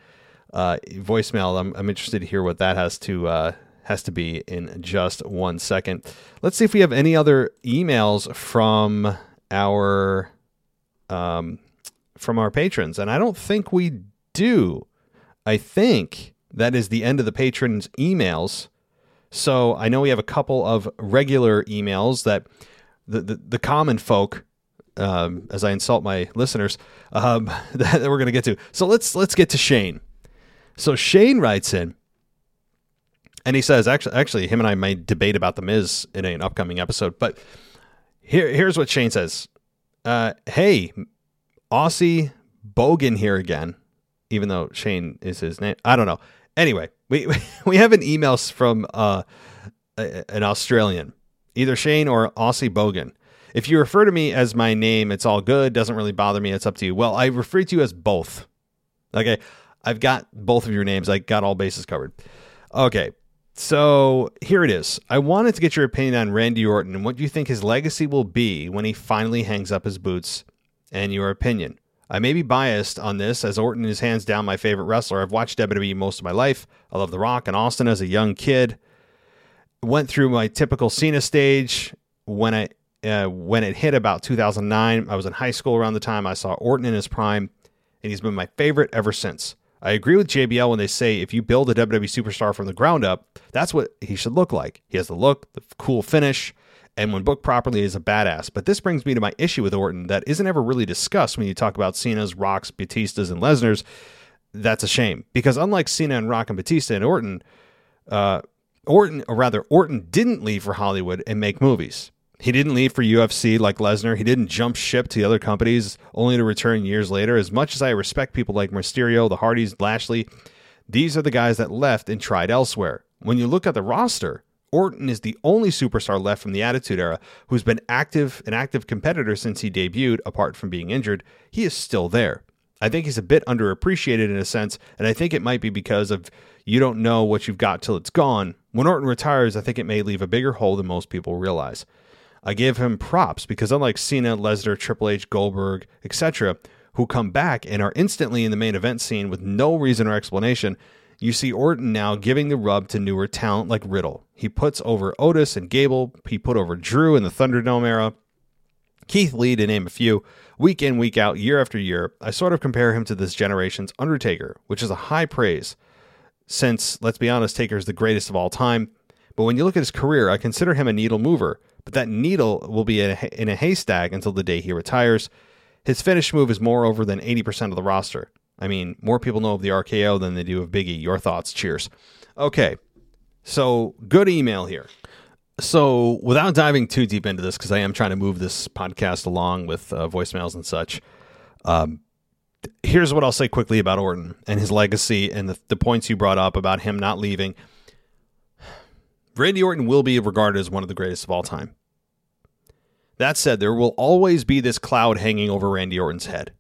Speaker 1: uh, voicemail. I'm, I'm interested to hear what that has to uh, has to be in just one second. Let's see if we have any other emails from our um, from our patrons, and I don't think we do. I think that is the end of the patrons' emails. So I know we have a couple of regular emails that the, the, the common folk, um, as I insult my listeners, um, that, that we're going to get to. So let's let's get to Shane. So Shane writes in, and he says, actually, actually, him and I may debate about the Miz in an upcoming episode. But here, here's what Shane says: uh, Hey, Aussie Bogan here again. Even though Shane is his name, I don't know. Anyway, we we have an email from uh, an Australian, either Shane or Aussie Bogan. If you refer to me as my name, it's all good. Doesn't really bother me. It's up to you. Well, I refer to you as both. Okay, I've got both of your names. I got all bases covered. Okay, so here it is. I wanted to get your opinion on Randy Orton and what you think his legacy will be when he finally hangs up his boots, and your opinion. I may be biased on this, as Orton is hands down my favorite wrestler. I've watched WWE most of my life. I love The Rock and Austin as a young kid. Went through my typical Cena stage when I uh, when it hit about 2009. I was in high school around the time I saw Orton in his prime, and he's been my favorite ever since. I agree with JBL when they say if you build a WWE superstar from the ground up, that's what he should look like. He has the look, the cool finish, and when booked properly is a badass. But this brings me to my issue with Orton that isn't ever really discussed when you talk about Cena's, Rock's, Batistas, and Lesnar's. That's a shame because unlike Cena and Rock and Batista and Orton, uh, Orton, or rather, Orton didn't leave for Hollywood and make movies. He didn't leave for UFC like Lesnar. He didn't jump ship to the other companies only to return years later. As much as I respect people like Mysterio, the Hardys, Lashley, these are the guys that left and tried elsewhere. When you look at the roster, Orton is the only superstar left from the Attitude Era who's been active, an active competitor since he debuted, apart from being injured. He is still there. I think he's a bit underappreciated in a sense, and I think it might be because of you don't know what you've got till it's gone. When Orton retires, I think it may leave a bigger hole than most people realize. I give him props because unlike Cena, Lesnar, Triple H, Goldberg, etc., who come back and are instantly in the main event scene with no reason or explanation, you see Orton now giving the rub to newer talent like Riddle. He puts over Otis and Gable. He put over Drew in the Thunderdome era. Keith Lee, to name a few, week in, week out, year after year. I sort of compare him to this generation's Undertaker, which is a high praise, since, let's be honest, Taker is the greatest of all time. But when you look at his career, I consider him a needle mover. But that needle will be in a haystack until the day he retires. His finish move is more over than 80% of the roster. I mean, more people know of the RKO than they do of Biggie. Your thoughts? Cheers. Okay. So, good email here. So, without diving too deep into this, because I am trying to move this podcast along with uh, voicemails and such, um, here's what I'll say quickly about Orton and his legacy and the, the points you brought up about him not leaving. Randy Orton will be regarded as one of the greatest of all time. That said, there will always be this cloud hanging over Randy Orton's head.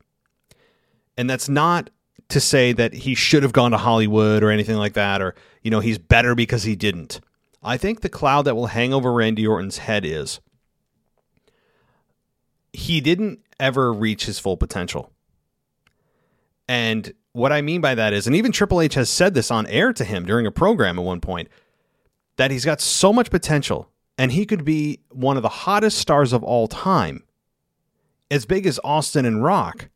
Speaker 1: And that's not to say that he should have gone to Hollywood or anything like that, or, you know, he's better because he didn't. I think the cloud that will hang over Randy Orton's head is he didn't ever reach his full potential. And what I mean by that is, and even Triple H has said this on air to him during a program at one point, that he's got so much potential and he could be one of the hottest stars of all time, as big as Austin and Rock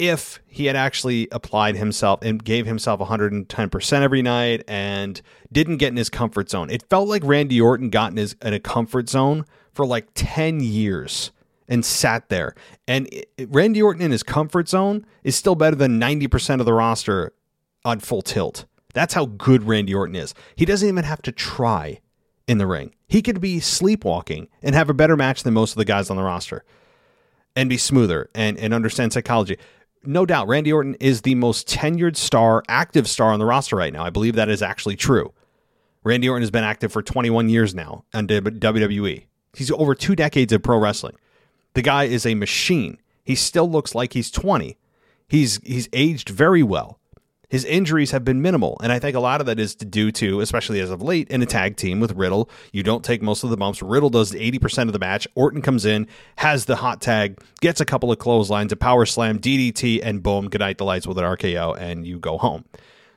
Speaker 1: if he had actually applied himself and gave himself 110% every night and didn't get in his comfort zone. It felt like Randy Orton got in his in a comfort zone for like 10 years and sat there. And it, Randy Orton in his comfort zone is still better than 90% of the roster on full tilt. That's how good Randy Orton is. He doesn't even have to try in the ring. He could be sleepwalking and have a better match than most of the guys on the roster and be smoother and, and understand psychology. No doubt, Randy Orton is the most tenured star, active star on the roster right now. I believe that is actually true. Randy Orton has been active for 21 years now on WWE. He's over two decades of pro wrestling. The guy is a machine. He still looks like he's 20. He's he's aged very well. His injuries have been minimal, and I think a lot of that is due to, especially as of late, in a tag team with Riddle. You don't take most of the bumps. Riddle does 80% of the match. Orton comes in, has the hot tag, gets a couple of clotheslines, a power slam, DDT, and boom, goodnight the lights with an RKO, and you go home.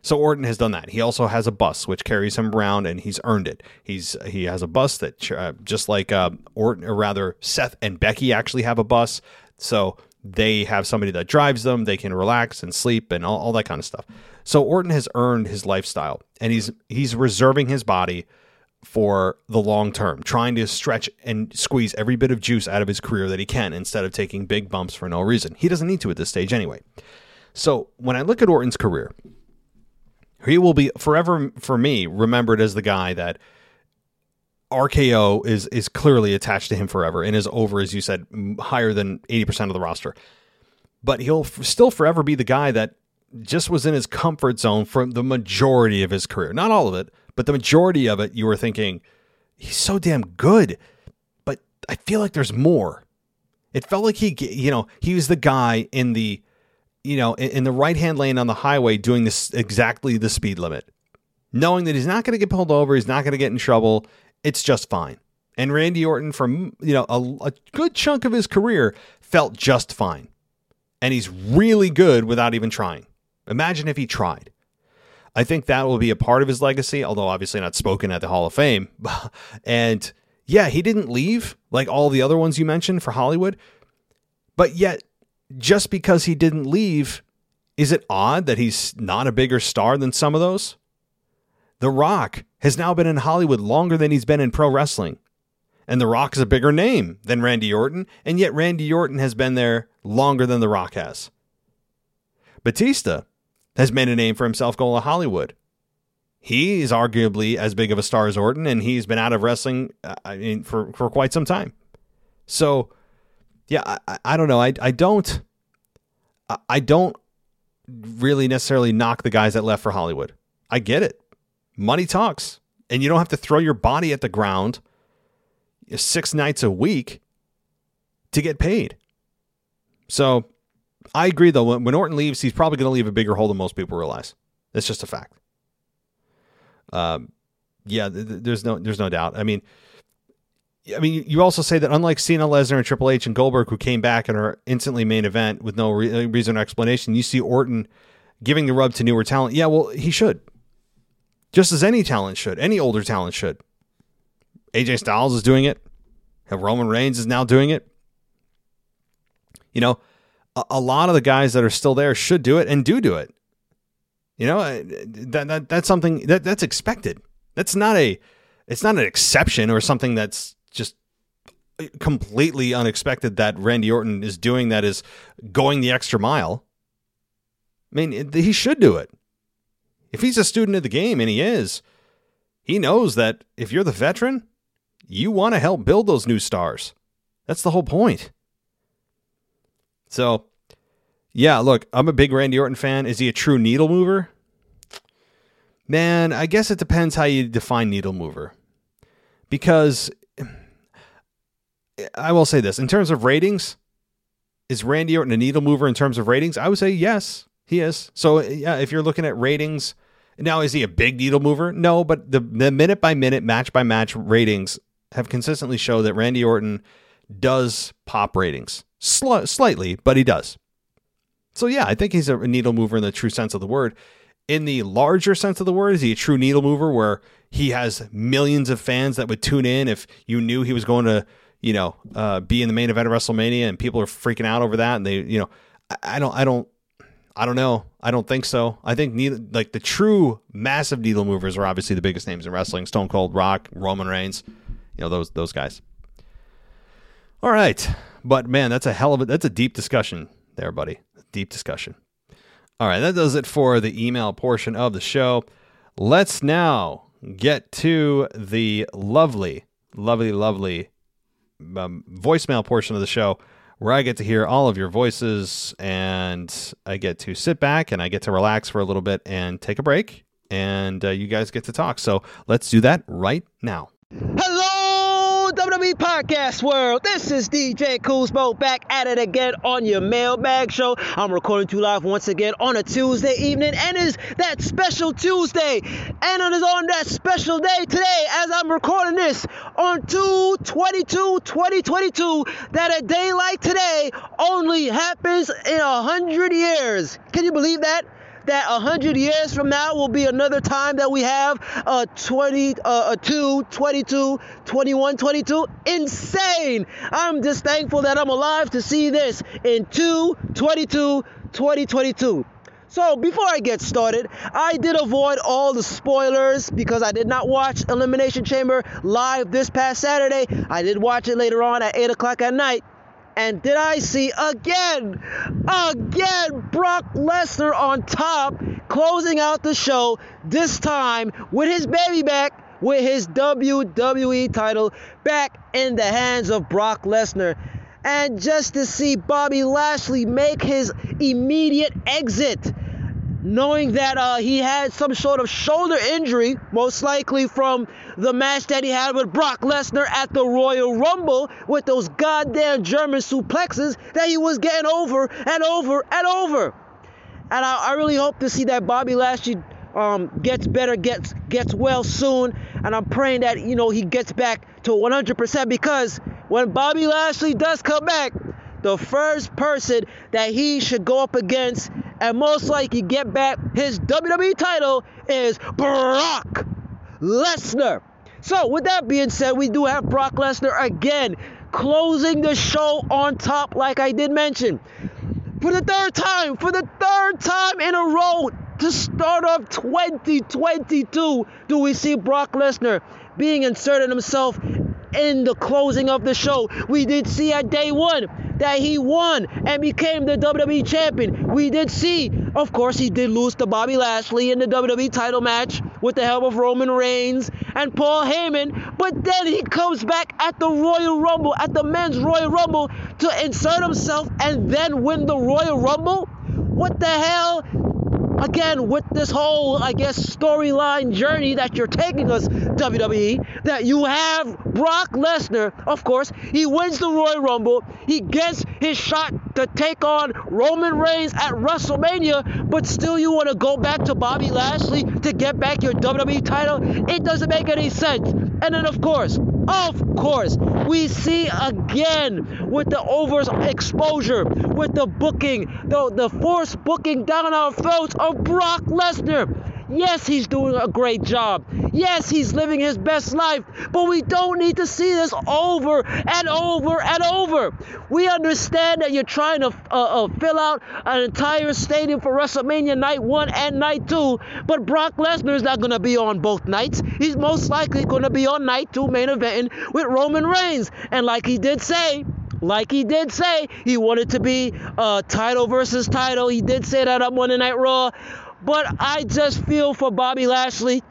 Speaker 1: So Orton has done that. He also has a bus which carries him around, and he's earned it. He's he has a bus that uh, just like uh, Orton, or rather Seth and Becky actually have a bus. So they have somebody that drives them. They can relax and sleep and all, all that kind of stuff. So Orton has earned his lifestyle, and he's he's reserving his body for the long term, trying to stretch and squeeze every bit of juice out of his career that he can instead of taking big bumps for no reason. He doesn't need to at this stage anyway. So when I look at Orton's career, he will be forever for me remembered as the guy that RKO is is clearly attached to him forever and is over, as you said, higher than eighty percent of the roster. But he'll f- still forever be the guy that just was in his comfort zone for the majority of his career. Not all of it, but the majority of it. You were thinking he's so damn good, but I feel like there's more. It felt like he, you know, he was the guy in the, you know, in, in the right hand lane on the highway doing this exactly the speed limit, knowing that he's not going to get pulled over, he's not going to get in trouble it's just fine. And Randy Orton, from you know a, a good chunk of his career, felt just fine, and he's really good without even trying. Imagine if he tried. I think that will be a part of his legacy, although obviously not spoken at the Hall of Fame. and yeah, he didn't leave like all the other ones you mentioned for Hollywood. But yet, just because he didn't leave, is it odd that he's not a bigger star than some of those? The Rock has now been in Hollywood longer than he's been in pro wrestling. And The Rock is a bigger name than Randy Orton, and yet Randy Orton has been there longer than The Rock has. Batista has made a name for himself going to Hollywood. He is arguably as big of a star as Orton, and he's been out of wrestling uh, I mean, for, for quite some time. So, yeah, I, I don't know. I, I don't I don't really necessarily knock the guys that left for Hollywood. I get it money talks. And you don't have to throw your body at the ground six nights a week to get paid. So I agree, though. When, Orton leaves, he's probably going to leave a bigger hole than most people realize. That's just a fact. Um, yeah, th- th- there's no, there's no doubt. I mean, I mean, you also say that unlike Cena, Lesnar, and Triple H and Goldberg, who came back and are instantly main event with no re- reason or explanation, you see Orton giving the rub to newer talent. Yeah, well, he should just as any talent should, any older talent should. AJ Styles is doing it. Roman Reigns is now doing it. You know, a, a, lot of the guys that are still there should do it and do do it. You know, uh, that, that that's something that that's expected. That's not a it's not an exception or something that's just completely unexpected that Randy Orton is doing that is going the extra mile. I mean, he should do it. If he's a student of the game, and he is, he knows that if you're the veteran, you want to help build those new stars. That's the whole point. So, yeah, look, I'm a big Randy Orton fan. Is he a true needle mover? Man, I guess it depends how you define needle mover. Because I will say this in terms of ratings, is Randy Orton a needle mover in terms of ratings? I would say yes, he is. So, yeah, if you're looking at ratings, now, is he a big needle mover? No, but the, the minute by minute, match by match ratings have consistently shown that Randy Orton does pop ratings. Sl- slightly, but he does. So, yeah, I think he's a needle mover in the true sense of the word. In the larger sense of the word, is he a true needle mover where he has millions of fans that would tune in if you knew he was going to, you know, uh, be in the main event of WrestleMania and people are freaking out over that and they, you know, I, I don't, I don't, I don't know. I don't think so. I think neither, like the true massive needle movers are obviously the biggest names in wrestling: Stone Cold, Rock, Roman Reigns. You know those those guys. All right, but man, that's a hell of a that's a deep discussion there, buddy. Deep discussion. All right, that does it for the email portion of the show. Let's now get to the lovely, lovely, lovely um, voicemail portion of the show where I get to hear all of your voices and I get to sit back and I get to relax for a little bit and take a break. And uh, you guys get to talk. So let's do that right now.
Speaker 2: Hello, Podcast World. This is DJ Kuzmo back at it again on your mailbag show. I'm recording to live once again on a Tuesday evening, and it's that special Tuesday. And it is on that special day today, as I'm recording this on 2 22 2022, that a day like today only happens in a hundred years. Can you believe that? That 100 years from now will be another time that we have a 20 uh, a 2 22 21 22 insane i'm just thankful that i'm alive to see this in 2 22 2022 so before I get started, I did avoid all the spoilers because I did not watch Elimination Chamber live this past Saturday. I did watch it later on at 8 o'clock at night. And did I see again, again, Brock Lesnar on top, closing out the show, this time with his baby back, with his WWE title back in the hands of Brock Lesnar. And just to see Bobby Lashley make his immediate exit knowing that uh, he had some sort of shoulder injury, most likely from the match that he had with Brock Lesnar at the Royal Rumble with those goddamn German suplexes that he was getting over and over and over. And I, I really hope to see that Bobby Lashley um, gets better, gets gets well soon, and I'm praying that you know he gets back to 100% because when Bobby Lashley does come back, the first person that he should go up against and most likely get back his WWE title is Brock Lesnar. So, with that being said, we do have Brock Lesnar again closing the show on top, like I did mention. For the third time, for the third time in a row to start off 2022, do we see Brock Lesnar being inserted himself in the closing of the show. We did see at day one that he won and became the WWE champion. We did see, of course, he did lose to Bobby Lashley in the WWE title match with the help of Roman Reigns and Paul Heyman. But then he comes back at the Royal Rumble, at the men's Royal Rumble, to insert himself and then win the Royal Rumble. What the hell? Again with this whole i guess storyline journey that you're taking us wwe that you have brock lesnar of course he wins the royal rumble he gets his shot to take on roman reigns at wrestlemania but still you want to go back to bobby lashley to get back your wwe title? It doesn't make any sense. And then of course of course, we see again with the overexposure, with the booking, the, the forced booking down our throats of Brock Lesnar. Yes, he's doing a great job. Yes, he's living his best life. But we don't need to see this over and over and over. We understand that you're trying to uh, uh, fill out an entire stadium for WrestleMania night one and night two. But Brock Lesnar is not going to be on both nights. He's most likely going to be on night two main eventing with Roman Reigns. And like he did say, like he did say, he wanted to be uh, title versus title. He did say that on Monday Night Raw. But I just feel for Bobby Lashley.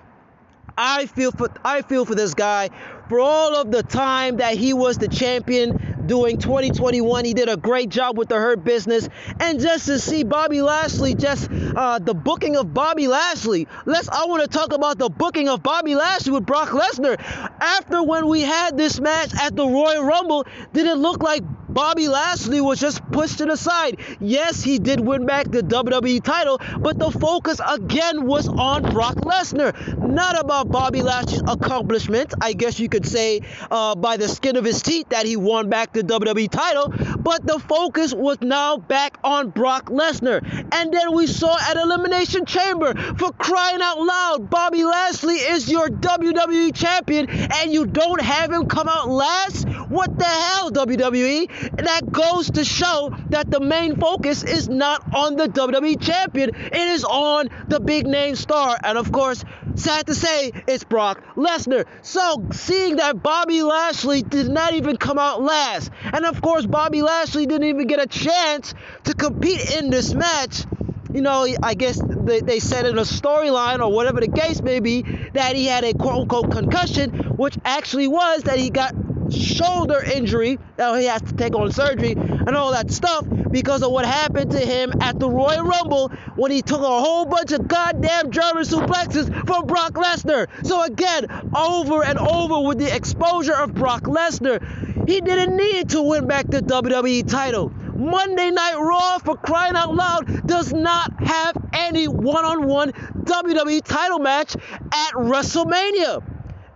Speaker 2: I feel for I feel for this guy for all of the time that he was the champion doing 2021. He did a great job with the Hurt Business, and just to see Bobby Lashley, just uh, the booking of Bobby Lashley. Let's. I want to talk about the booking of Bobby Lashley with Brock Lesnar. After when we had this match at the Royal Rumble, did it look like Bobby Lashley was just pushed to the side. Yes, he did win back the WWE title, but the focus again was on Brock Lesnar, not about Bobby Lashley's accomplishment. I guess you could say uh, by the skin of his teeth that he won back the WWE title, but the focus was now back on Brock Lesnar. And then we saw at Elimination Chamber, for crying out loud, Bobby Lashley is your WWE champion, and you don't have him come out last? What the hell, WWE? That goes to show that the main focus is not on the WWE champion, it is on the big name star. And of course, sad to say, it's Brock Lesnar. So, seeing that Bobby Lashley did not even come out last, and of course, Bobby Lashley didn't even get a chance to compete in this match you know, I guess they, they said in a storyline or whatever the case may be that he had a quote unquote concussion, which actually was that he got shoulder injury that he has to take on surgery. and all that stuff because of what happened to him at the Royal Rumble when he took a whole bunch of goddamn German suplexes from Brock Lesnar. So again, over and over with the exposure of Brock Lesnar, he didn't need to win back the WWE title. Monday Night Raw, for crying out loud, does not have any one on one WWE title match at WrestleMania.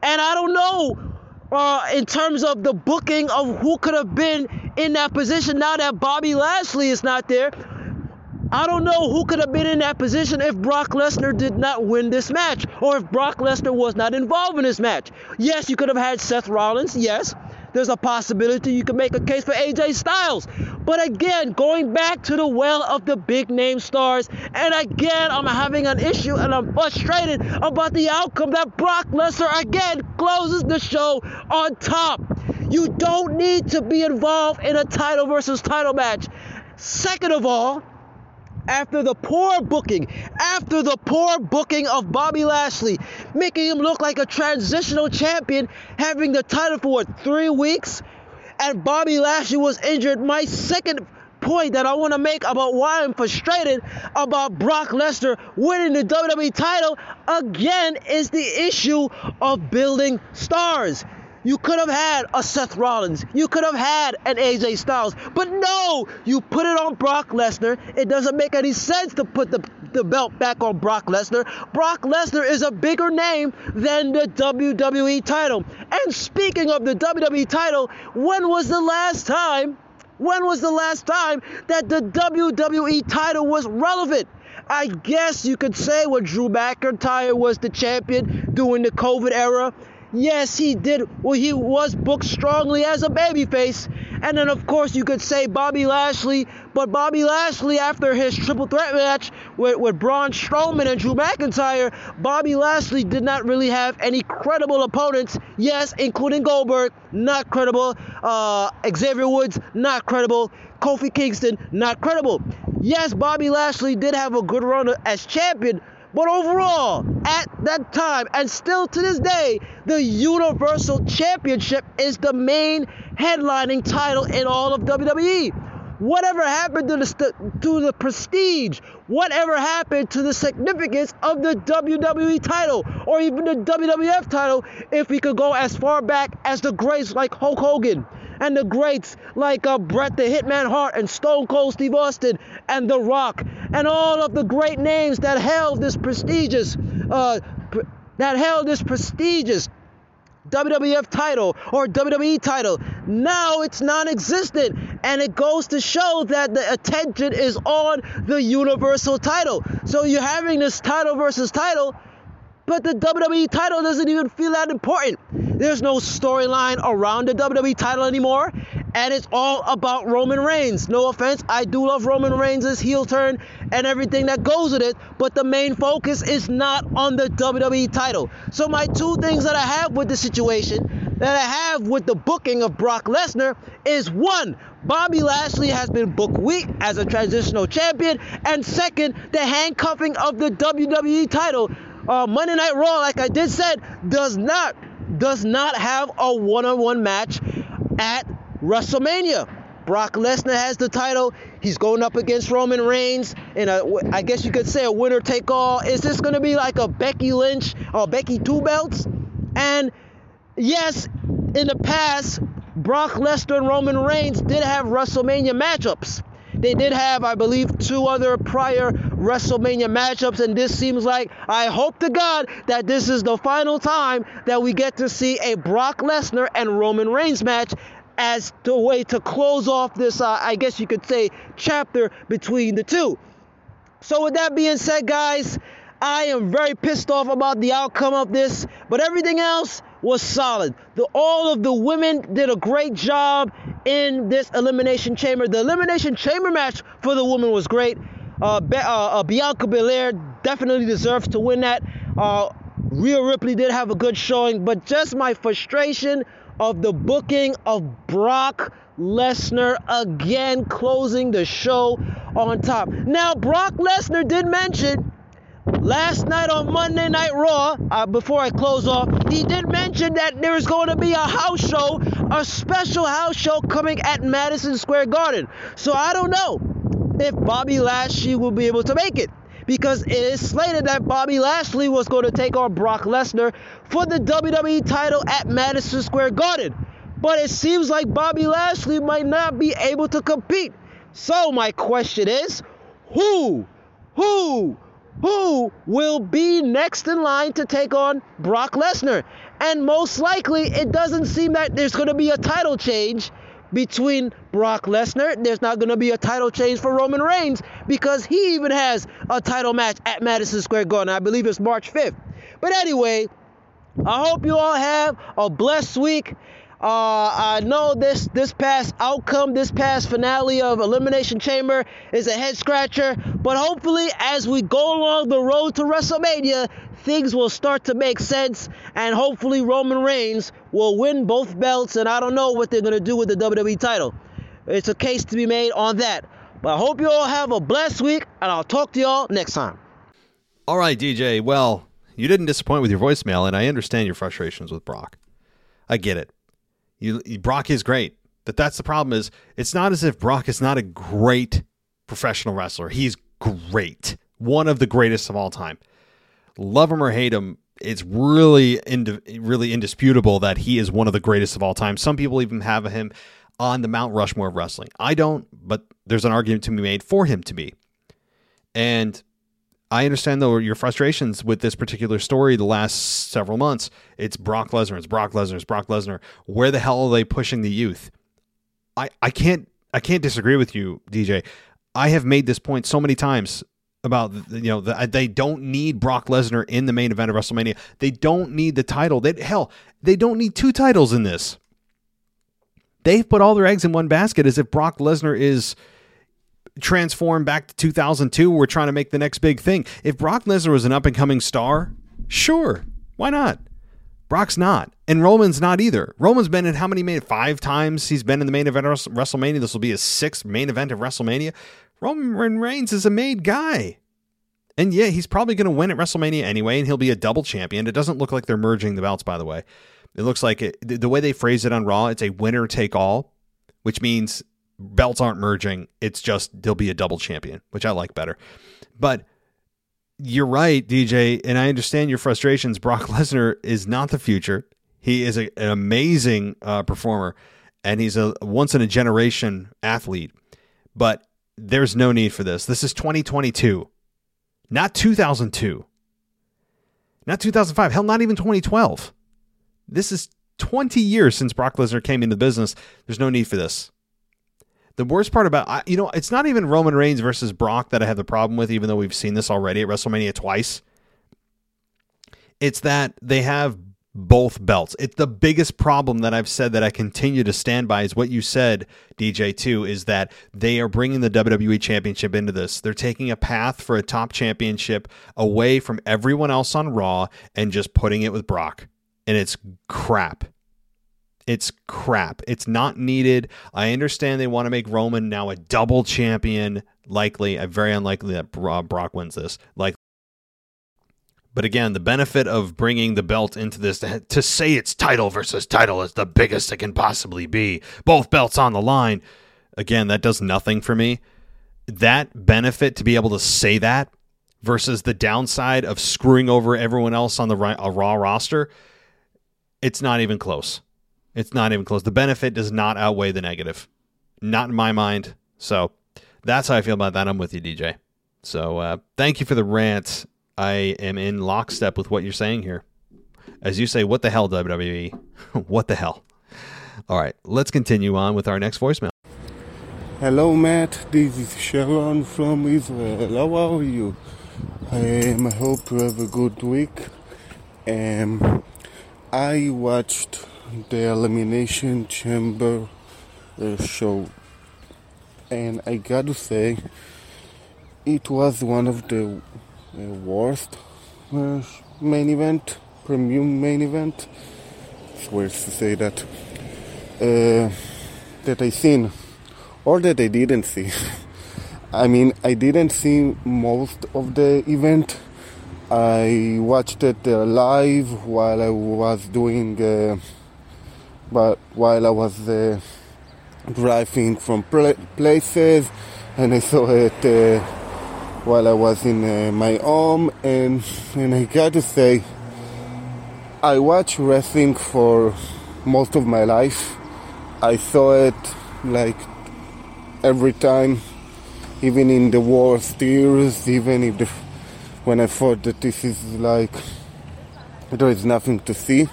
Speaker 2: And I don't know uh, in terms of the booking of who could have been in that position now that Bobby Lashley is not there. I don't know who could have been in that position if Brock Lesnar did not win this match or if Brock Lesnar was not involved in this match. Yes, you could have had Seth Rollins. Yes, there's a possibility you could make a case for AJ Styles. But again, going back to the well of the big name stars, and again, I'm having an issue and I'm frustrated about the outcome that Brock Lesnar again closes the show on top. You don't need to be involved in a title versus title match. Second of all, after the poor booking, after the poor booking of Bobby Lashley, making him look like a transitional champion, having the title for what, three weeks, and Bobby Lashley was injured. My second point that I want to make about why I'm frustrated about Brock Lesnar winning the WWE title again is the issue of building stars. You could have had a Seth Rollins. You could have had an AJ Styles. But no, you put it on Brock Lesnar. It doesn't make any sense to put the, the belt back on Brock Lesnar. Brock Lesnar is a bigger name than the WWE title. And speaking of the WWE title, when was the last time? When was the last time that the WWE title was relevant? I guess you could say when Drew McIntyre was the champion during the COVID era. Yes, he did. Well, he was booked strongly as a babyface. And then, of course, you could say Bobby Lashley. But Bobby Lashley, after his triple threat match with, with Braun Strowman and Drew McIntyre, Bobby Lashley did not really have any credible opponents. Yes, including Goldberg, not credible. Uh, Xavier Woods, not credible. Kofi Kingston, not credible. Yes, Bobby Lashley did have a good run as champion, but overall, at that time, and still to this day, the Universal Championship is the main headlining title in all of WWE. Whatever happened to the, to the prestige? Whatever happened to the significance of the WWE title or even the WWF title if we could go as far back as the greats like Hulk Hogan? And the greats like uh, Bret the Hitman Hart and Stone Cold Steve Austin and The Rock and all of the great names that held this prestigious, uh, pr- that held this prestigious WWF title or WWE title. Now it's non existent. And it goes to show that the attention is on the Universal title. So you're having this title versus title, but the WWE title doesn't even feel that important. There's no storyline around the WWE title anymore, and it's all about Roman Reigns. No offense, I do love Roman Reigns' heel turn and everything that goes with it, but the main focus is not on the WWE title. So, my two things that I have with the situation that I have with the booking of Brock Lesnar is one, Bobby Lashley has been booked weak as a transitional champion, and second, the handcuffing of the WWE title. Uh, Monday Night Raw, like I did said, does not does not have a one-on-one match at WrestleMania. Brock Lesnar has the title. He's going up against Roman Reigns in a, I guess you could say, a winner take all. Is this going to be like a Becky Lynch or Becky Two Belts? And yes, in the past, Brock Lesnar and Roman Reigns did have WrestleMania matchups. They did have, I believe, two other prior WrestleMania matchups, and this seems like I hope to God that this is the final time that we get to see a Brock Lesnar and Roman Reigns match as the way to close off this, uh, I guess you could say, chapter between the two. So, with that being said, guys, I am very pissed off about the outcome of this, but everything else was solid. The, all of the women did a great job in this Elimination Chamber. The Elimination Chamber match for the women was great. Uh, Be- uh, uh, Bianca Belair definitely deserves to win that. Uh, Rhea Ripley did have a good showing, but just my frustration of the booking of Brock Lesnar again closing the show on top. Now, Brock Lesnar did mention last night on Monday Night Raw, uh, before I close off, he did mention that there's going to be a house show, a special house show coming at Madison Square Garden. So I don't know if Bobby Lashley will be able to make it because it is slated that Bobby Lashley was going to take on Brock Lesnar for the WWE title at Madison Square Garden. But it seems like Bobby Lashley might not be able to compete. So my question is, who, who, who will be next in line to take on Brock Lesnar? And most likely, it doesn't seem that there's going to be a title change between Brock Lesnar. There's not going to be a title change for Roman Reigns because he even has a title match at Madison Square Garden. I believe it's March 5th. But anyway, I hope you all have a blessed week. Uh, I know this this past outcome, this past finale of Elimination Chamber is a head scratcher, but hopefully, as we go along the road to WrestleMania, things will start to make sense, and hopefully, Roman Reigns will win both belts. And I don't know what they're gonna do with the WWE title. It's a case to be made on that. But I hope you all have a blessed week, and I'll talk to y'all next time.
Speaker 1: All right, DJ. Well, you didn't disappoint with your voicemail, and I understand your frustrations with Brock. I get it. You, Brock is great. That that's the problem is it's not as if Brock is not a great professional wrestler. He's great. One of the greatest of all time. Love him or hate him, it's really ind- really indisputable that he is one of the greatest of all time. Some people even have him on the Mount Rushmore of wrestling. I don't, but there's an argument to be made for him to be. And I understand though your frustrations with this particular story the last several months. It's Brock Lesnar, it's Brock Lesnar, it's Brock Lesnar. Where the hell are they pushing the youth? I I can't I can't disagree with you, DJ. I have made this point so many times about you know the, they don't need Brock Lesnar in the main event of WrestleMania. They don't need the title. They hell, they don't need two titles in this. They've put all their eggs in one basket as if Brock Lesnar is transform back to 2002 we're trying to make the next big thing. If brock lesnar was an up-and-coming star sure why not? Brock's not and roman's not either. Roman's been in how many main five times he's been in the main event of wrestlemania. This will be his sixth main event of wrestlemania. Roman reigns is a made guy and yeah he's probably going to win at wrestlemania anyway and he'll be a double champion. It doesn't look like they're merging the belts by the way. It looks like it, the way they phrase it on raw it's a winner take all which means belts aren't merging. It's just there'll be a double champion, which I like better. But you're right, DJ, and I understand your frustrations. Brock Lesnar is not the future. He is a, an amazing uh, performer, and he's a once in a generation athlete. But there's no need for this. This is 2022, not 2002, not 2005. Hell, not even 2012. This is 20 years since Brock Lesnar came into business. There's no need for this. The worst part about you know, it's not even Roman Reigns versus Brock that I have the problem with, even though we've seen this already at WrestleMania twice. It's that they have both belts. It's the biggest problem that I've said that I continue to stand by is what you said, DJ, too, is that they are bringing the WWE Championship into this. They're taking a path for a top championship away from everyone else on Raw and just putting it with Brock. And it's crap. It's crap. It's not needed. I understand they want to make Roman now a double champion. Likely, uh, very unlikely that Brock wins this. Like, but again, the benefit of bringing the belt into this to, to say it's title versus title is the biggest it can possibly be. Both belts on the line. Again, that does nothing for me. That benefit to be able to say that versus the downside of screwing over everyone else on the Raw roster, it's not even close. It's not even close. The benefit does not outweigh the negative. Not in my mind. So that's how I feel about that. I'm with you, DJ. So uh, thank you for the rant. I am in lockstep with what you're saying here. As you say, what the hell, WWE? what the hell? All right, let's continue on with our next voicemail.
Speaker 3: Hello, Matt. This is Sharon from Israel. How are you? Um, I hope you have a good week. Um, I watched the Elimination Chamber uh, show, and I gotta say, it was one of the uh, worst uh, main event, premium main event. It's weird to say that that I seen or that I didn't see. I mean, I didn't see most of the event. I watched it live while I was doing uh, but while I was uh, driving from pla- places, and I saw it uh, while I was in uh, my home, and and I gotta say, I watch wrestling for most of my life. I saw it like every time, even in the worst years, even if the, when I thought that this is like there is nothing to see.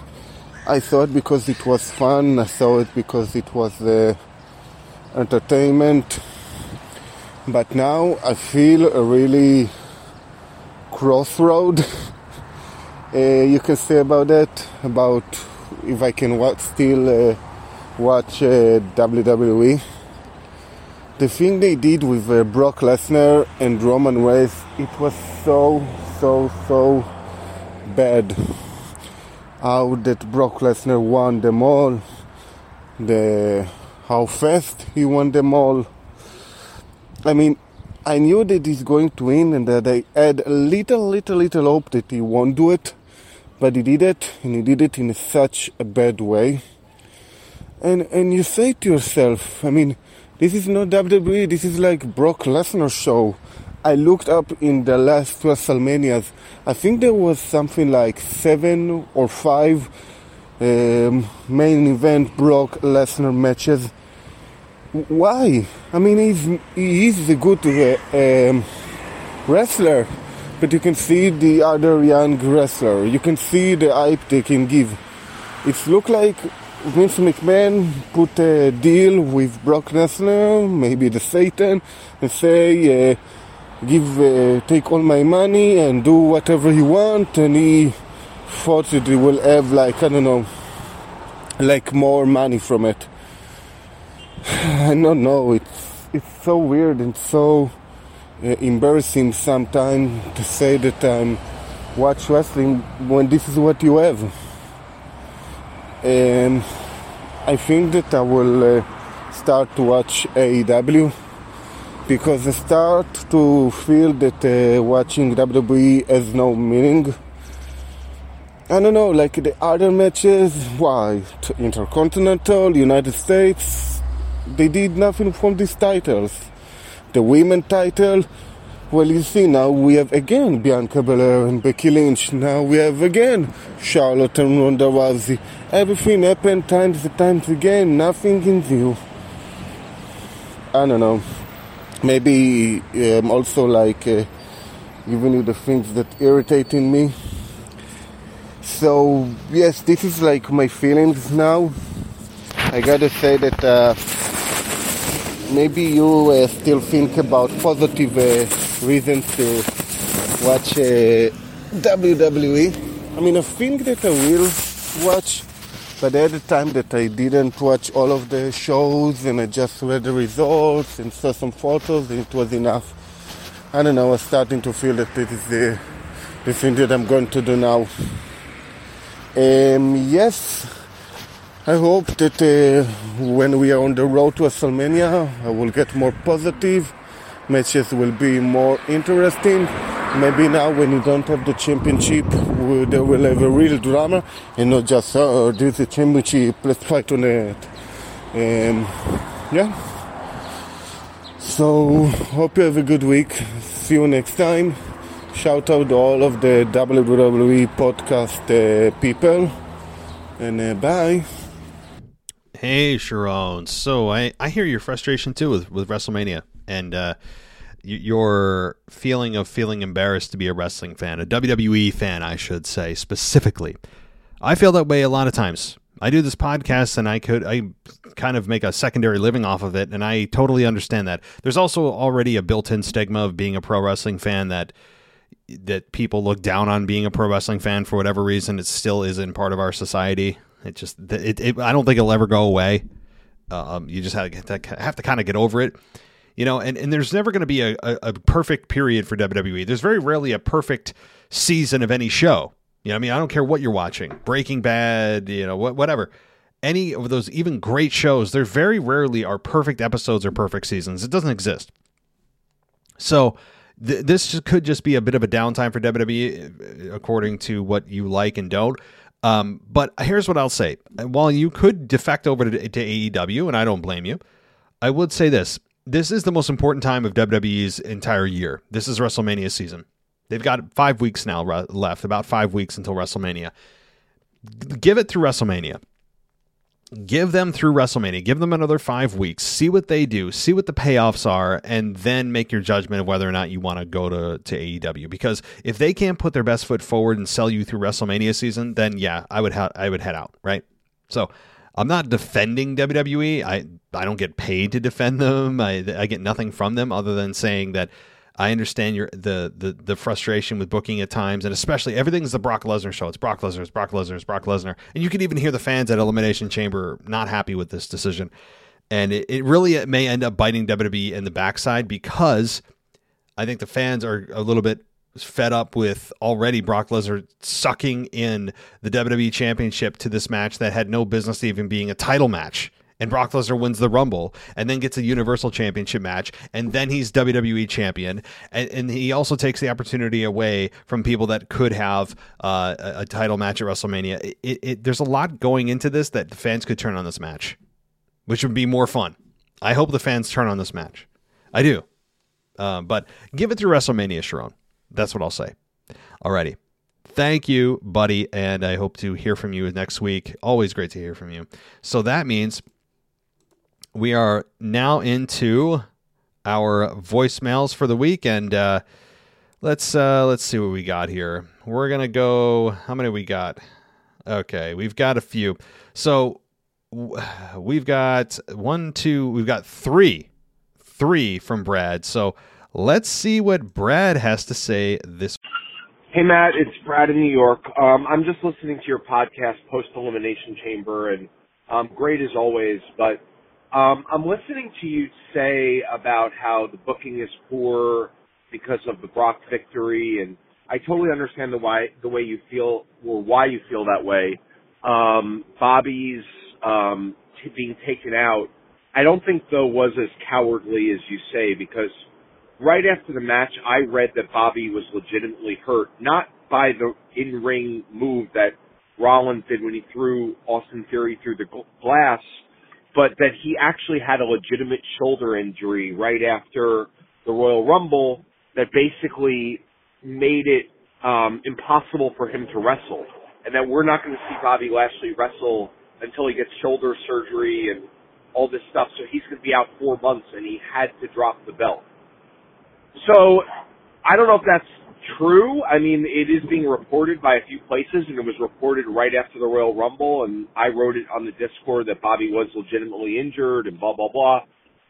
Speaker 3: I saw it because it was fun. I saw it because it was uh, entertainment. But now I feel a really crossroad. uh, you can say about that about if I can watch, still uh, watch uh, WWE. The thing they did with uh, Brock Lesnar and Roman Reigns, it was so, so, so bad. How that Brock Lesnar won them all, the how fast he won them all. I mean, I knew that he's going to win and that I had a little, little, little hope that he won't do it, but he did it, and he did it in such a bad way. And and you say to yourself, I mean, this is not WWE. This is like Brock Lesnar show. I looked up in the last WrestleManias. I think there was something like seven or five um, main event Brock Lesnar matches. Why? I mean, he's he is a good uh, um, wrestler, but you can see the other young wrestler. You can see the hype they can give. It look like Vince McMahon put a deal with Brock Lesnar, maybe the Satan, and say, uh, give, uh, take all my money and do whatever he want. And he thought that he will have like I don't know, like more money from it. I don't know. It's it's so weird and so uh, embarrassing sometimes to say that I'm watch wrestling when this is what you have. And I think that I will uh, start to watch AEW because I start to feel that uh, watching WWE has no meaning. I don't know, like the other matches, why? Intercontinental, United States, they did nothing from these titles. The women title, well, you see, now we have again Bianca Belair and Becky Lynch. Now we have again Charlotte and Ronda Rousey. Everything happened times and times again. Nothing in view. I don't know. Maybe um, also like uh, giving you the things that irritating me. So yes, this is like my feelings now. I gotta say that uh, maybe you uh, still think about positive uh, reasons to watch uh, WWE. I mean, I think that I will watch, but at the time that I didn't watch all of the shows and I just read the results and saw some photos, and it was enough. I don't know. I was starting to feel that this is the, the thing that I'm going to do now. Um, yes, I hope that uh, when we are on the road to WrestleMania, I will get more positive. Matches will be more interesting. Maybe now, when you don't have the championship, they will have a real drama and not just, oh, this is the championship, let's fight on it. Um, yeah. So, hope you have a good week. See you next time. Shout out to all of the WWE podcast uh, people. And uh, bye.
Speaker 1: Hey, Sharon. So I, I hear your frustration too with, with WrestleMania and uh, your feeling of feeling embarrassed to be a wrestling fan, a WWE fan, I should say specifically. I feel that way a lot of times. I do this podcast and I could I kind of make a secondary living off of it and I totally understand that. There's also already a built-in stigma of being a pro wrestling fan that that people look down on being a pro wrestling fan for whatever reason. It still isn't part of our society. It just it, it I don't think it'll ever go away. Um, you just have to, have to kind of get over it, you know. And, and there's never going to be a, a, a, perfect period for WWE. There's very rarely a perfect season of any show. You know, I mean, I don't care what you're watching, Breaking Bad, you know, what, whatever. Any of those even great shows, there very rarely are perfect episodes or perfect seasons. It doesn't exist. So th- this could just be a bit of a downtime for WWE, uh, according to what you like and don't. Um, but here's what I'll say: while you could defect over to, to AEW, and I don't blame you, I would say this. This is the most important time of WWE's entire year. This is WrestleMania season. They've got five weeks now re- left, about five weeks until WrestleMania. G- Give it through WrestleMania. Give them through WrestleMania. Give them another five weeks. See what they do. See what the payoffs are, and then make your judgment of whether or not you want to go to, to AEW. Because if they can't put their best foot forward and sell you through WrestleMania season, then yeah, I would ha- I would head out. Right. So I'm not defending WWE. I I don't get paid to defend them. I I get nothing from them other than saying that I understand your the the the frustration with booking at times, and especially everything's the Brock Lesnar show. It's Brock Lesnar, it's Brock Lesnar, it's Brock Lesnar, and you can even hear the fans at Elimination Chamber not happy with this decision, and it, it really may end up biting WWE in the backside because I think the fans are a little bit fed up with already Brock Lesnar sucking in the WWE Championship to this match that had no business even being a title match. And Brock Lesnar wins the Rumble and then gets a Universal Championship match. And then he's WWE Champion. And, and he also takes the opportunity away from people that could have uh, a, a title match at WrestleMania. It, it, there's a lot going into this that the fans could turn on this match, which would be more fun. I hope the fans turn on this match. I do. Uh, but give it to WrestleMania, Sharon. That's what I'll say. Alrighty. Thank you, buddy, and I hope to hear from you next week. Always great to hear from you. So that means we are now into our voicemails for the week, and uh, let's uh, let's see what we got here. We're gonna go. How many we got? Okay, we've got a few. So we've got one, two. We've got three, three from Brad. So let's see what Brad has to say this.
Speaker 4: Hey Matt, it's Brad in New York. Um, I'm just listening to your podcast, Post Elimination Chamber, and um, great as always. But um, I'm listening to you say about how the booking is poor because of the Brock victory, and I totally understand the why the way you feel or why you feel that way. Um, Bobby's um, t- being taken out, I don't think though was as cowardly as you say because right after the match, I read that Bobby was legitimately hurt, not by the in-ring move that Rollins did when he threw Austin Theory through the glass, but that he actually had a legitimate shoulder injury right after the Royal Rumble that basically made it um, impossible for him to wrestle, and that we're not going to see Bobby Lashley wrestle until he gets shoulder surgery and all this stuff. So he's going to be out four months, and he had to drop the belt. So I don't know if that's true. I mean, it is being reported by a few places, and it was reported right after the Royal Rumble, and I wrote it on the Discord that Bobby was legitimately injured and blah blah blah.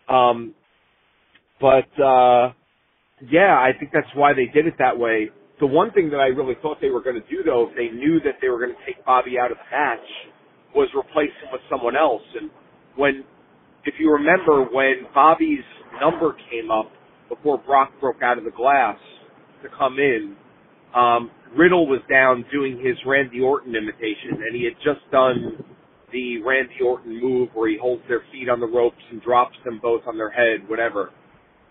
Speaker 4: Um, but uh, yeah, I think that's why they did it that way. The one thing that I really thought they were going to do, though, if they knew that they were going to take Bobby out of the match, was replace him with someone else. And when, if you remember, when Bobby's number came up before Brock broke out of the glass to come in, um, Riddle was down doing his Randy Orton imitation, and he had just done the Randy Orton move where he holds their feet on the ropes and drops them both on their head, whatever.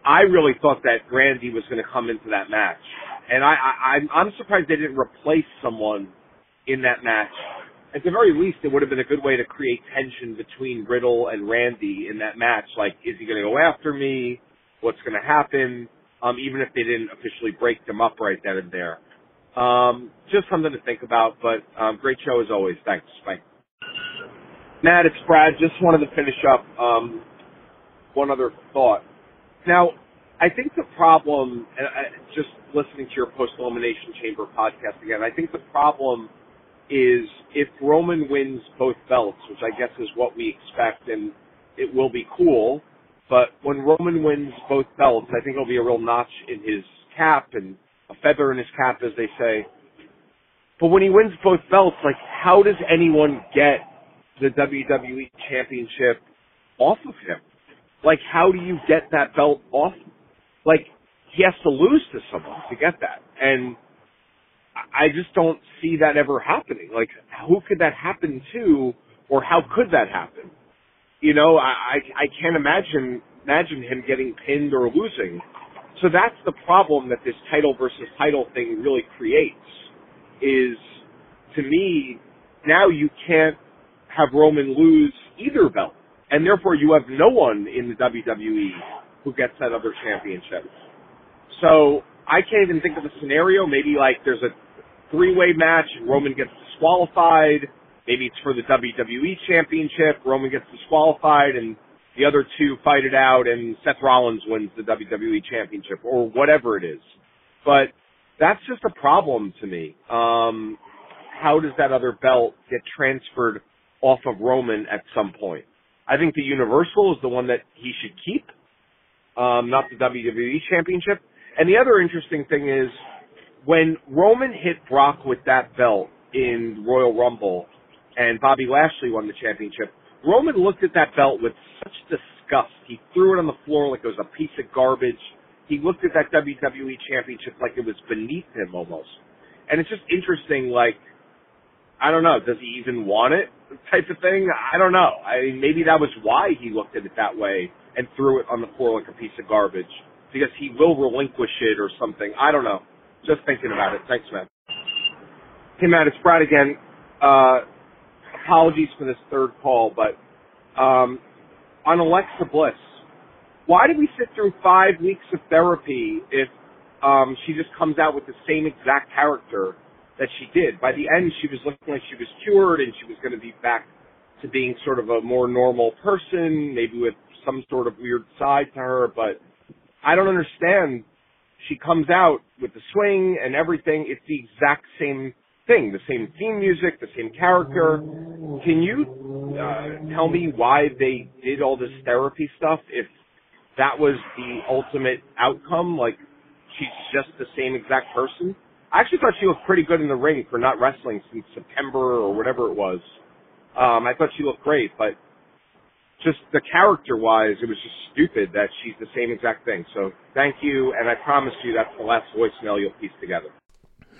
Speaker 4: I really thought that Randy was going to come into that match, and I, I I'm, I'm surprised they didn't replace someone in that match. At the very least, it would have been a good way to create tension between Riddle and Randy in that match. Like, is he going to go after me? What's going to happen? Um, even if they didn't officially break them up right then and there. Um, just something to think about, but um, great show as always. Thanks. Bye. Matt, it's Brad. Just wanted to finish up um, one other thought. Now, I think the problem, and I, just listening to your post elimination chamber podcast again, I think the problem is if Roman wins both belts, which I guess is what we expect, and it will be cool. But when Roman wins both belts, I think it'll be a real notch in his cap and a feather in his cap, as they say. But when he wins both belts, like, how does anyone get the WWE Championship off of him? Like, how do you get that belt off? Like, he has to lose to someone to get that. And I just don't see that ever happening. Like, who could that happen to, or how could that happen? You know, I, I, I can't imagine, imagine him getting pinned or losing. So that's the problem that this title versus title thing really creates is, to me, now you can't have Roman lose either belt and therefore you have no one in the WWE who gets that other championship. So I can't even think of a scenario. Maybe like there's a three-way match, and Roman gets disqualified. Maybe it's for the WWE Championship. Roman gets disqualified, and the other two fight it out, and Seth Rollins wins the WWE Championship, or whatever it is. But that's just a problem to me. Um, how does that other belt get transferred off of Roman at some point? I think the Universal is the one that he should keep, um, not the WWE Championship. And the other interesting thing is when Roman hit Brock with that belt in Royal Rumble and Bobby Lashley won the championship, Roman looked at that belt with such disgust. He threw it on the floor like it was a piece of garbage. He looked at that WWE championship like it was beneath him almost. And it's just interesting, like, I don't know, does he even want it type of thing? I don't know. I mean, maybe that was why he looked at it that way and threw it on the floor like a piece of garbage because he will relinquish it or something. I don't know. Just thinking about it. Thanks, man. Hey, Matt, it's Brad again. Uh, apologies for this third call, but um, on Alexa Bliss, why did we sit through five weeks of therapy if um, she just comes out with the same exact character that she did? By the end, she was looking like she was cured and she was going to be back to being sort of a more normal person, maybe with some sort of weird side to her, but I don't understand. She comes out with the swing and everything. It's the exact same thing, the same theme music, the same character. Can you uh, tell me why they did all this therapy stuff if that was the ultimate outcome? Like, she's just the same exact person? I actually thought she looked pretty good in the ring for not wrestling since September or whatever it was. Um, I thought she looked great, but just the character wise, it was just stupid that she's the same exact thing. So thank you, and I promise you that's the last voicemail you'll piece together.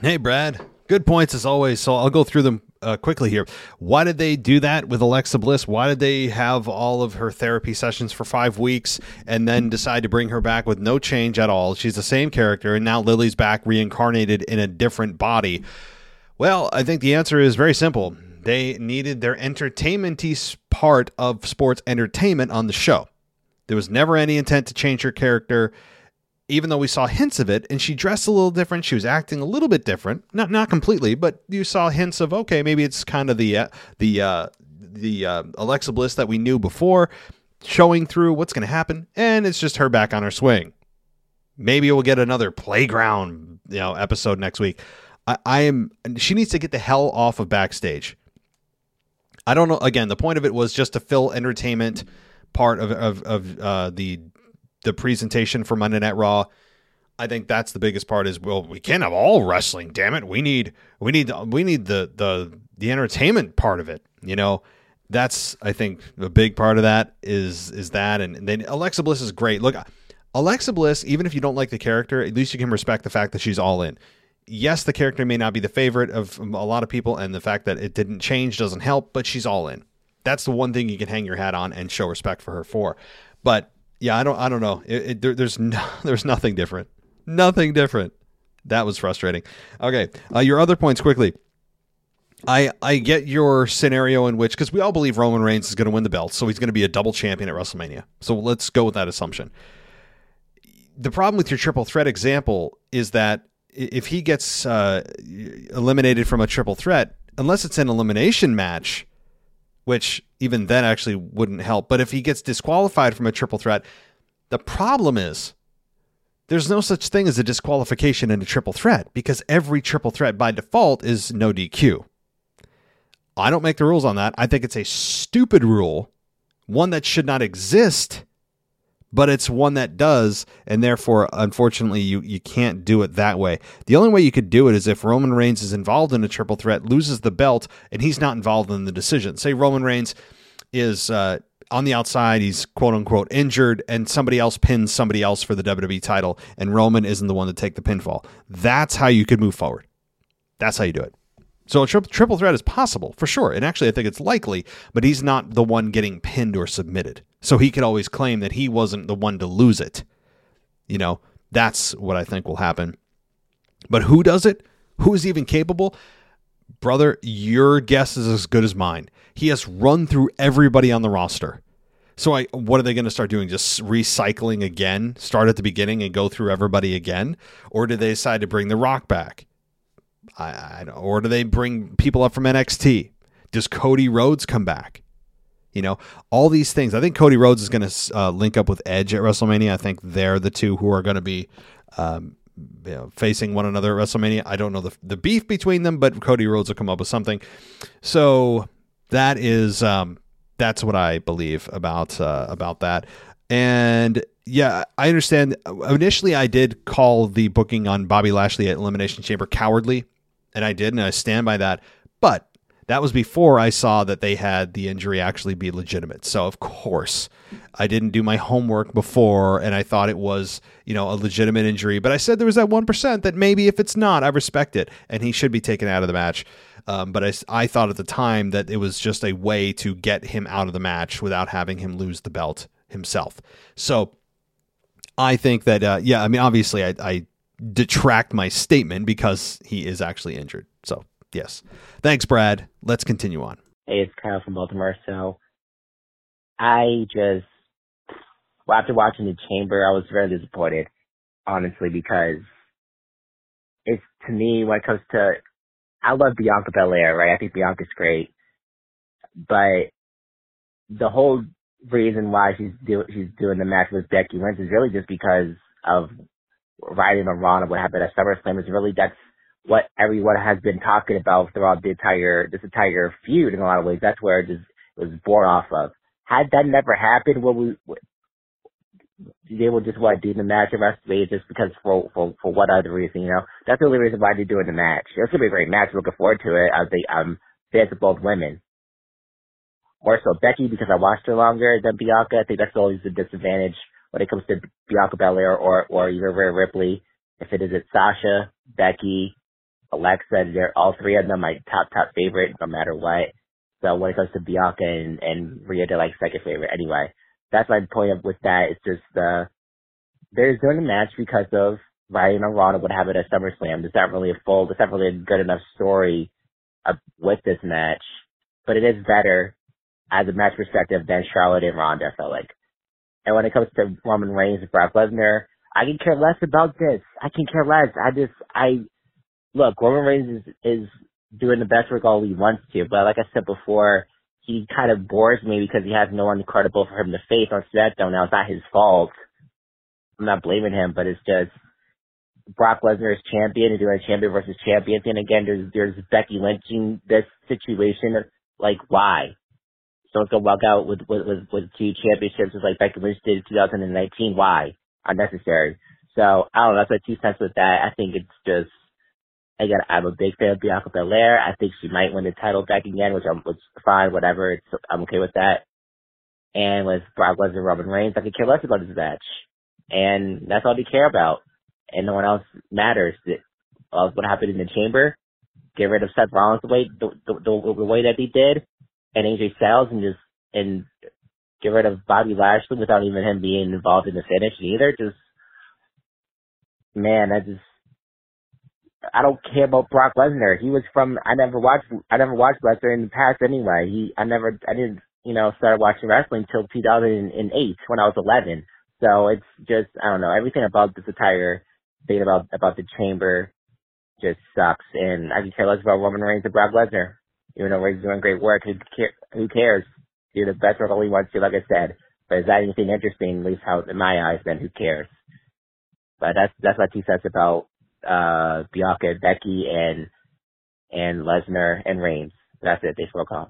Speaker 1: Hey, Brad. Good points as always. So I'll go through them uh, quickly here. Why did they do that with Alexa Bliss? Why did they have all of her therapy sessions for five weeks and then decide to bring her back with no change at all? She's the same character, and now Lily's back reincarnated in a different body. Well, I think the answer is very simple. They needed their entertainmenty part of sports entertainment on the show. There was never any intent to change her character even though we saw hints of it and she dressed a little different she was acting a little bit different. Not not completely but you saw hints of okay maybe it's kind of the uh, the uh, the uh, Alexa Bliss that we knew before showing through what's going to happen and it's just her back on her swing. Maybe we'll get another playground you know episode next week. I, I am she needs to get the hell off of backstage. I don't know again the point of it was just to fill entertainment part of of, of uh, the the presentation for Monday Night Raw. I think that's the biggest part is well we can't have all wrestling damn it. We need we need we need the the the entertainment part of it you know? That's I think a big part of that is is that. And then Alexa Bliss is great. Look Alexa Bliss even if you don't like the character at least you can respect the fact that she's all in. Yes the character may not be the favorite of a lot of people and the fact that it didn't change doesn't help but she's all in. That's the one thing you can hang your hat on and show respect for her for. But yeah, I don't, I don't know. It, it, there, there's no, there's nothing different. Nothing different. That was frustrating. Okay, uh, your other points quickly. I I get your scenario in which because we all believe Roman Reigns is going to win the belt, so he's going to be a double champion at WrestleMania. So let's go with that assumption. The problem with your triple threat example is that if he gets uh, eliminated from a triple threat, unless it's an elimination match, which even then actually wouldn't help. But if he gets disqualified from a triple threat, the problem is there's no such thing as a disqualification in a triple threat because every triple threat by default is no DQ. I don't make the rules on that. I think it's a stupid rule, one that should not exist but it's one that does, and therefore, unfortunately, you, you can't do it that way. The only way you could do it is if Roman Reigns is involved in a triple threat, loses the belt, and he's not involved in the decision. Say Roman Reigns is uh, on the outside, he's quote unquote injured, and somebody else pins somebody else for the WWE title, and Roman isn't the one to take the pinfall. That's how you could move forward. That's how you do it. So a tri- triple threat is possible for sure, and actually I think it's likely, but he's not the one getting pinned or submitted, so he could always claim that he wasn't the one to lose it. You know, that's what I think will happen. But who does it? Who is even capable? Brother, your guess is as good as mine. He has run through everybody on the roster. So I, what are they going to start doing? Just recycling again? Start at the beginning and go through everybody again, or do they decide to bring The Rock back? I, I don't, or do they bring people up from NXT? Does Cody Rhodes come back? You know, all these things. I think Cody Rhodes is going to uh, link up with Edge at WrestleMania. I think they're the two who are going to be um, you know, facing one another at WrestleMania. I don't know the the beef between them, but Cody Rhodes will come up with something. So that is um, that's what I believe about uh, about that. And yeah, I understand. Initially, I did call the booking on Bobby Lashley at Elimination Chamber cowardly, and I did, and I stand by that. But that was before I saw that they had the injury actually be legitimate. So of course, I didn't do my homework before, and I thought it was you know a legitimate injury. But I said there was that one percent that maybe if it's not, I respect it, and he should be taken out of the match. Um, but I, I thought at the time that it was just a way to get him out of the match without having him lose the belt himself. So I think that uh, yeah, I mean obviously I, I detract my statement because he is actually injured. Yes, thanks, Brad. Let's continue on.
Speaker 5: Hey, it's Kyle from Baltimore. So I just well, after watching the Chamber, I was very disappointed, honestly, because it's to me when it comes to I love Bianca Belair, right? I think Bianca's great, but the whole reason why she's do she's doing the match with Becky Lynch is really just because of riding on Ron what happened at SummerSlam. Is really that's what everyone has been talking about throughout the entire this entire feud in a lot of ways. That's where it just was born off of. Had that never happened, what we they will just what do the match the rest of it just because for for for what other reason, you know? That's the only reason why they're doing the match. It's gonna be a great match. Looking forward to it. I think I'm fans of both women. More so Becky because I watched her longer than Bianca. I think that's always a disadvantage when it comes to Bianca Belair or or even Rhea Ripley. If it is it Sasha, Becky, Alexa, they're all three of them my top top favorite no matter what. So when it comes to Bianca and and Rhea, they're like second favorite anyway that's my point with that. It's just uh, they're doing the match because of Ryan and Ronda would have it at SummerSlam. There's not really a full, there's not really a good enough story uh, with this match, but it is better as a match perspective than Charlotte and Ronda. I felt like. And when it comes to Roman Reigns and Brock Lesnar, I can care less about this. I can care less. I just, I look, Roman Reigns is is doing the best work all he wants to, but like I said before, he kind of bores me because he has no one credible for him to face on SmackDown. Now it's not his fault. I'm not blaming him, but it's just Brock Lesnar is champion and doing a champion versus champion thing again. There's there's Becky lynching this situation. Like why? Someone's gonna walk out with with with, with two championships just like Becky Lynch did in 2019. Why? Unnecessary. So I don't know. That's my two cents with that. I think it's just Again, I'm a big fan of Bianca Belair. I think she might win the title back again, which I'm which fine, whatever. It's, I'm okay with that. And with Brock Lesnar and Roman Reigns, I could care less about this match. And that's all they care about. And no one else matters. Uh, what happened in the chamber, get rid of Seth Rollins the way, the, the, the, way that they did, and AJ Styles and just, and get rid of Bobby Lashley without even him being involved in the finish either. Just, man, that just, I don't care about Brock Lesnar. He was from I never watched I never watched Lesnar in the past anyway. He I never I didn't you know start watching wrestling until 2008 when I was 11. So it's just I don't know everything about this entire thing about about the chamber just sucks. And I can care less about Roman Reigns and Brock Lesnar. Even though Reigns doing great work, who, care, who cares? Do the best work he wants to, like I said. But is that anything interesting? At least how in my eyes, then who cares? But that's that's my two cents about uh, Bianca Becky and and Lesnar and Reigns. That's it. They spoke on.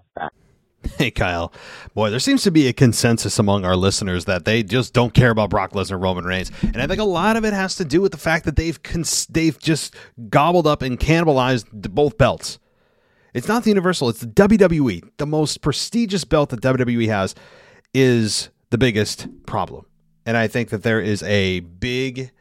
Speaker 1: Hey Kyle, boy, there seems to be a consensus among our listeners that they just don't care about Brock Lesnar, Roman Reigns, and I think a lot of it has to do with the fact that they've cons- they've just gobbled up and cannibalized both belts. It's not the Universal; it's the WWE. The most prestigious belt that WWE has is the biggest problem, and I think that there is a big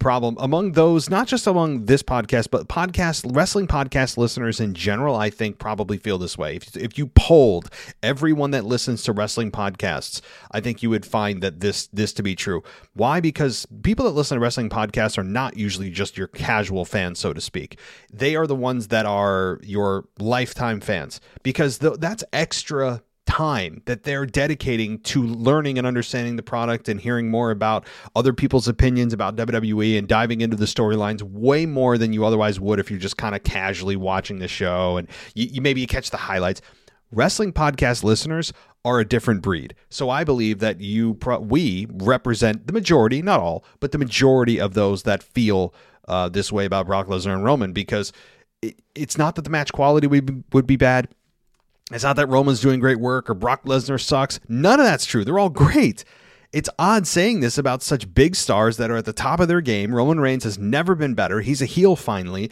Speaker 1: problem among those, not just among this podcast, but podcast wrestling podcast listeners in general. I think probably feel this way. If, if you polled everyone that listens to wrestling podcasts, I think you would find that this this to be true. Why? Because people that listen to wrestling podcasts are not usually just your casual fans, so to speak. They are the ones that are your lifetime fans because th- that's extra time that they're dedicating to learning and understanding the product and hearing more about other people's opinions about WWE and diving into the storylines way more than you otherwise would if you're just kind of casually watching the show and you, you maybe you catch the highlights. Wrestling podcast listeners are a different breed. So I believe that you pro- we represent the majority, not all, but the majority of those that feel uh, this way about Brock Lesnar and Roman because it, it's not that the match quality would, would be bad it's not that Roman's doing great work or Brock Lesnar sucks. None of that's true. They're all great. It's odd saying this about such big stars that are at the top of their game. Roman Reigns has never been better. He's a heel finally.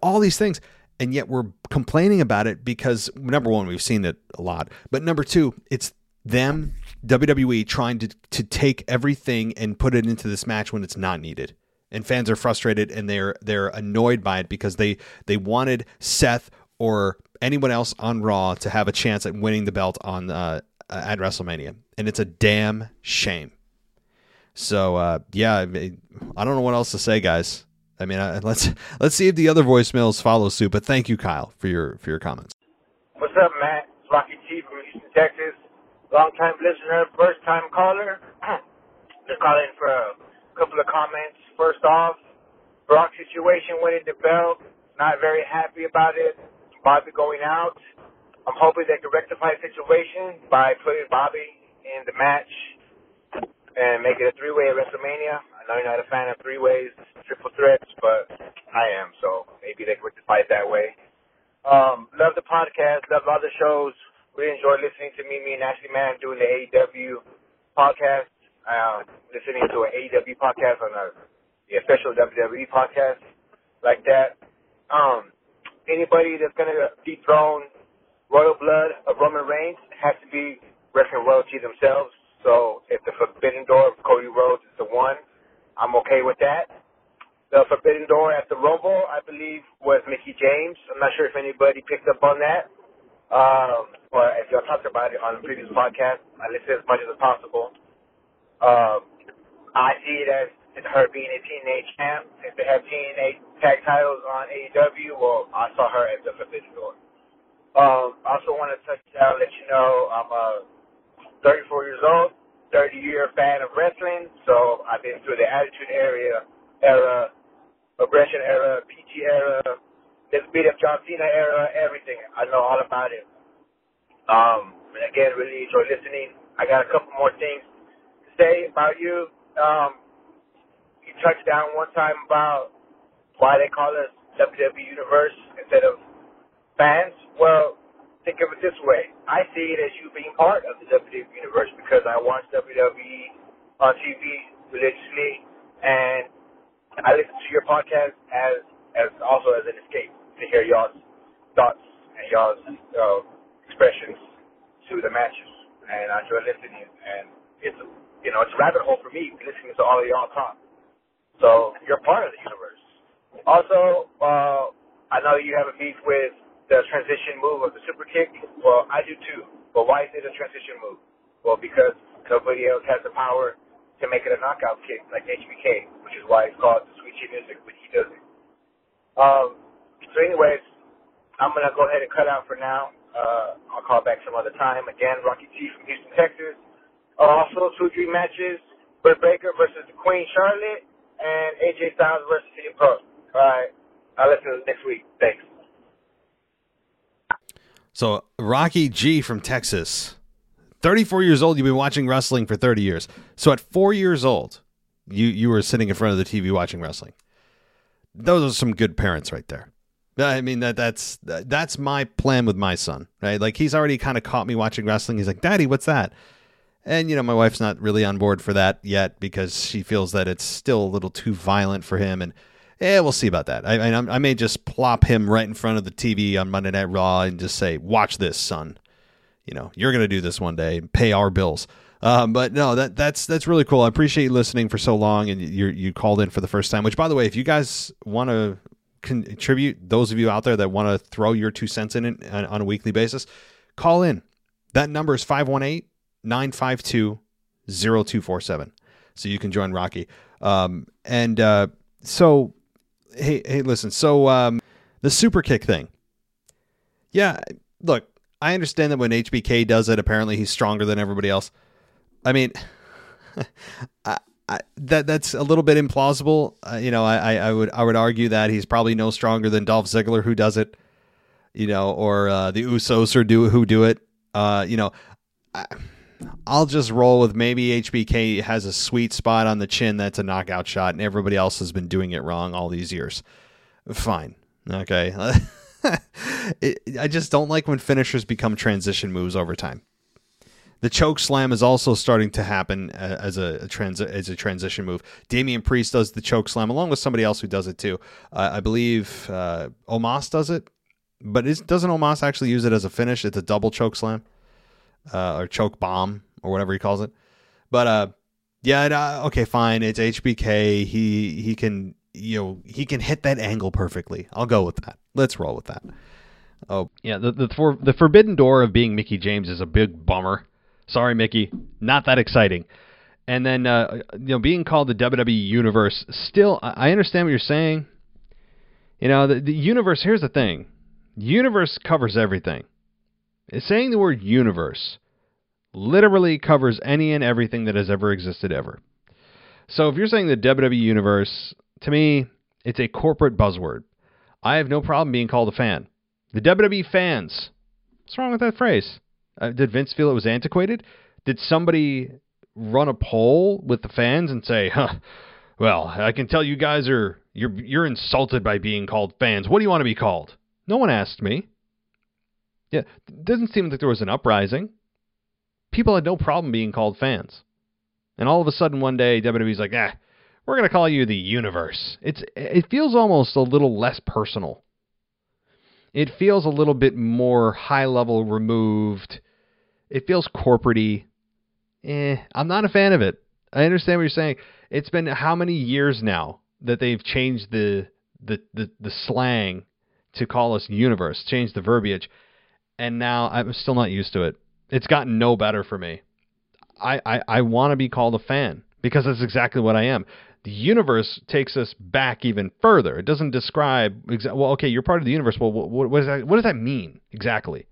Speaker 1: All these things. And yet we're complaining about it because, number one, we've seen it a lot. But number two, it's them, WWE, trying to, to take everything and put it into this match when it's not needed. And fans are frustrated and they're they're annoyed by it because they they wanted Seth or anyone else on Raw to have a chance at winning the belt on uh, at WrestleMania, and it's a damn shame. So uh, yeah, I, mean, I, don't know what else to say, guys. I mean, uh, let's let's see if the other voicemails follow suit. But thank you, Kyle, for your for your comments.
Speaker 6: What's up, Matt? It's Rocky T from Houston, Texas. Long time listener, first time caller. Just calling for a couple of comments. First off, Brock situation winning the belt. Not very happy about it. Bobby going out. I'm hoping they can rectify the situation by putting Bobby in the match and make it a three-way at WrestleMania. I know you're not a fan of three-ways, triple threats, but I am, so maybe they can rectify it that way. Um, love the podcast, love all the shows. Really enjoy listening to me, me and Ashley Man doing the AEW podcast. Um, listening to an AEW podcast on a, the official WWE podcast like that. Um, anybody that's going to dethrone royal blood of Roman Reigns has to be wrestling royalty themselves. So if the Forbidden Door of Cody Rhodes is the one, I'm okay with that. The Forbidden Door at the Rumble, I believe, was Mickie James. I'm not sure if anybody picked up on that. Um, but as y'all talked about it on the previous podcast, I listened as much as possible. Um, I see it as her being a teenage champ. If they have TNA tag titles on AEW, well, I saw her as the Forbidden Door. Um, I also want to touch down, let you know, I'm uh, 34 years old, 30 year fan of wrestling, so I've been through the Attitude Era, era, Aggression Era, PG Era, this beat up John Cena era, everything. I know all about it. Um, and again, really enjoy listening. I got a couple more things to say about you. Um, you touched down one time about why they call us WWE Universe instead of fans. Well, think of it this way. I see it as you being part of the WWE Universe because I watch WWE on TV religiously and I listen to your podcast as as also as an escape to hear y'all's thoughts and y'all's uh, expressions to the matches. And I enjoy listening and it's you know, it's a rabbit hole for me listening to all of y'all talk. So you're part of the universe. Also, uh, I know you have a beef with the transition move of the super kick. Well, I do too. But why is it a transition move? Well, because nobody else has the power to make it a knockout kick like HBK, which is why it's called the Sweet Music, but he does it. Um, so anyways, I'm to go ahead and cut out for now. Uh, I'll call back some other time. Again, Rocky T from Houston, Texas. Uh, also, two dream matches, Britt Baker versus the Queen Charlotte and AJ Styles versus CM Punk. Right. I'll listen next week. Thanks.
Speaker 1: So, Rocky G from Texas, 34 years old. You've been watching wrestling for 30 years. So, at four years old, you, you were sitting in front of the TV watching wrestling. Those are some good parents right there. I mean that that's that's my plan with my son, right? Like he's already kind of caught me watching wrestling. He's like, "Daddy, what's that?" And, you know, my wife's not really on board for that yet because she feels that it's still a little too violent for him. And, yeah, we'll see about that. I, I, I may just plop him right in front of the TV on Monday Night Raw and just say, watch this, son. You know, you're to do this one day and pay our bills. Um, but no, that that's that's really cool. I appreciate you listening for so long, and you you called in for the first time. Which, by the way, if you guys want to contribute, those of you out there that want to throw your two cents in it on, on a weekly basis, call in. That number is 518 952 0247. So you can join Rocky. Um, and uh, so, hey, hey, listen. So um, the super kick thing. Yeah, look, I understand that when HBK does it, apparently he's stronger than everybody else. I mean, I, I, that that's a little bit implausible. Uh, you know, I, I would I would argue that he's probably no stronger than Dolph Ziggler who does it. You know, or uh, the Usos or do who do it. Uh, you know, I, I'll just roll with maybe HBK has a sweet spot on the chin that's a knockout shot, and everybody else has been doing it wrong all these years. Fine, okay. it, I just don't like when finishers become transition moves over time. The choke slam is also starting to happen uh, as a, a transi- as a transition move. Damian Priest does the choke slam along with somebody else who does it too. Uh, I believe uh, does it, but doesn't Omos actually use it as a finish? It's a double choke slam uh, or choke bomb or whatever he calls it. But uh, yeah, uh, okay, fine. It's HBK. He he can you know he can hit that angle perfectly. I'll go with that. Let's roll with that. Oh yeah, the the for, the forbidden door of being Mickie James is a big bummer. Sorry, Mickie, not that exciting. And then uh, you know being called the WWE Universe. Still, I understand what you're saying. You know the, the universe. Here's the thing: universe covers everything. Saying the word universe literally covers any and everything that has ever existed ever. So if you're saying the WWE universe, to me, it's a corporate buzzword. I have no problem being called a fan. The WWE fans. What's wrong with that phrase? Uh, did Vince feel it was antiquated? Did somebody run a poll with the fans and say, "Huh, well, I can tell you guys are you're you're insulted by being called fans. What do you want to be called?" No one asked me. Yeah, it doesn't seem like there was an uprising. People had no problem being called fans. And all of a sudden one day WWE's like, "Ah, we're going to call you the universe." It's it feels almost a little less personal. It feels a little bit more high level removed. It feels corporatey. Eh, I'm not a fan of it. I understand what you're saying. It's been how many years now that they've changed the the the, the slang to call us universe, changed the verbiage and now I'm still not used to it. It's gotten no better for me. I, I, I want to be called a fan because that's exactly what I am. The universe takes us back even further. It doesn't describe exa- well. Okay, you're part of the universe. Well, what, what does that what does that mean exactly?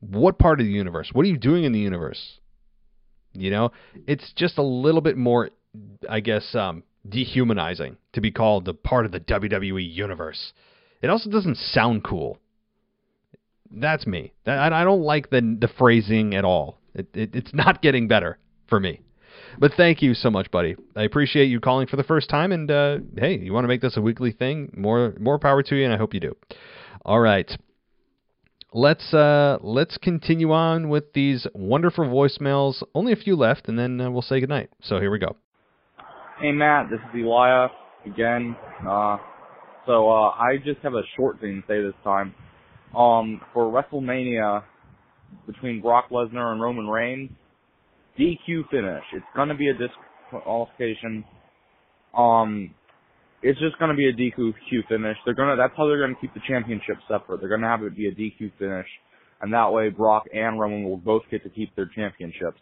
Speaker 1: What part of the universe? What are you doing in the universe? You know, it's just a little bit more, I guess, um, dehumanizing to be called the part of the WWE universe. It also doesn't sound cool. That's me. I, don't like the the phrasing at all. It, it, it's not getting better for me. But thank you so much, buddy. I appreciate you calling for the first time. And uh, hey, you want to make this a weekly thing? More more power to you, and I hope you do. All right, let's uh, let's continue on with these wonderful voicemails. Only a few left, and then uh, we'll say goodnight. So here we go.
Speaker 7: Hey Matt, this is Elia again. Uh, so uh, I just have a short thing to say this time um, for WrestleMania between Brock Lesnar and Roman Reigns, DQ finish. It's gonna be a disqualification. Um, it's just gonna be a DQ finish. They're gonna, that's how they're gonna keep the championship separate. They're gonna have it be a DQ finish. And that way Brock and Roman will both get to keep their championships.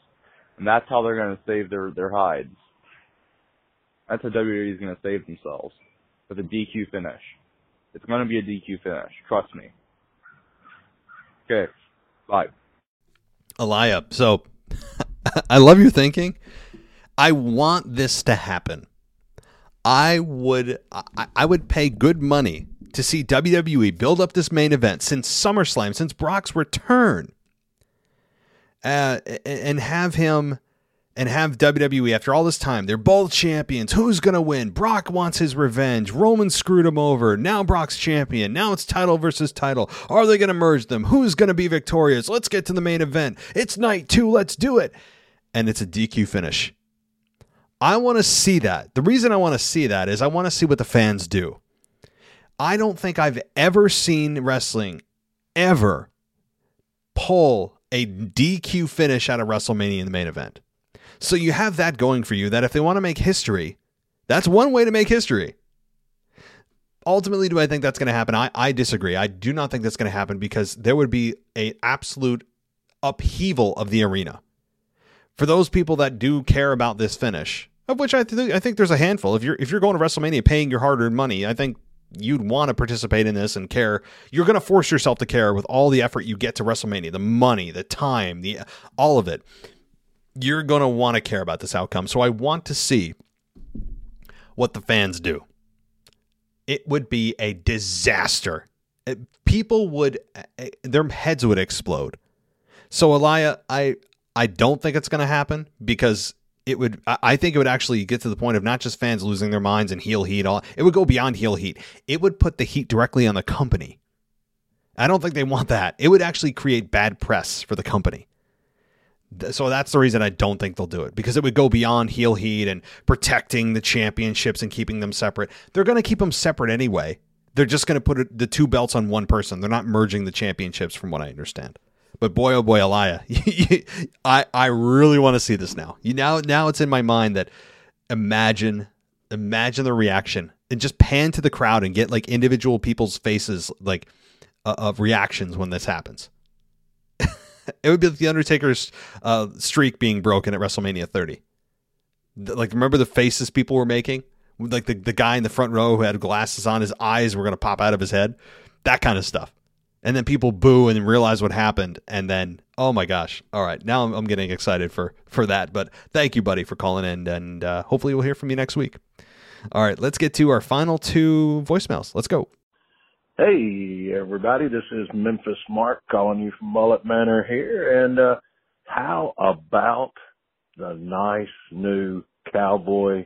Speaker 7: And that's how they're gonna save their, their hides. That's how WWE is gonna save themselves. With a DQ finish. It's gonna be a DQ finish. Trust me. Okay. Bye.
Speaker 1: Elia, so I love your thinking. I want this to happen. I would I, I would pay good money to see WWE build up this main event since SummerSlam, since Brock's return, uh, and have him and have WWE after all this time. They're both champions. Who's going to win? Brock wants his revenge. Roman screwed him over. Now Brock's champion. Now it's title versus title. Are they going to merge them? Who's going to be victorious? Let's get to the main event. It's night two. Let's do it. And it's a DQ finish. I want to see that. The reason I want to see that is I want to see what the fans do. I don't think I've ever seen wrestling ever pull a DQ finish out of WrestleMania in the main event. So you have that going for you that if they want to make history, that's one way to make history. Ultimately, do I think that's going to happen? I, I disagree. I do not think that's going to happen because there would be an absolute upheaval of the arena. For those people that do care about this finish, of which I, th- I think there's a handful. If you're if you're going to WrestleMania paying your hard-earned money, I think you'd want to participate in this and care. You're going to force yourself to care with all the effort you get to WrestleMania, the money, the time, the all of it. You're going to want to care about this outcome. So I want to see what the fans do. It would be a disaster. People would eh, eh, their heads would explode. So Elia, I I don't think it's going to happen because it would I think it would actually get to the point of not just fans losing their minds and heel heat all it would go beyond heel heat. It would put the heat directly on the company. I don't think they want that. It would actually create bad press for the company. So that's the reason I don't think they'll do it because it would go beyond heel heat and protecting the championships and keeping them separate. They're going to keep them separate anyway. They're just going to put the two belts on one person. They're not merging the championships, from what I understand. But boy, oh boy, Elia, I I really want to see this now. You now now it's in my mind that imagine imagine the reaction and just pan to the crowd and get like individual people's faces like uh, of reactions when this happens. it would be like the Undertaker's uh, streak being broken at WrestleMania 30. Like remember the faces people were making? Like the, the guy in the front row who had glasses on, his eyes were going to pop out of his head. That kind of stuff and then people boo and realize what happened and then oh my gosh all right now i'm, I'm getting excited for for that but thank you buddy for calling in and uh, hopefully we'll hear from you next week all right let's get to our final two voicemails let's go
Speaker 8: hey everybody this is memphis mark calling you from mullet manor here and uh how about the nice new cowboy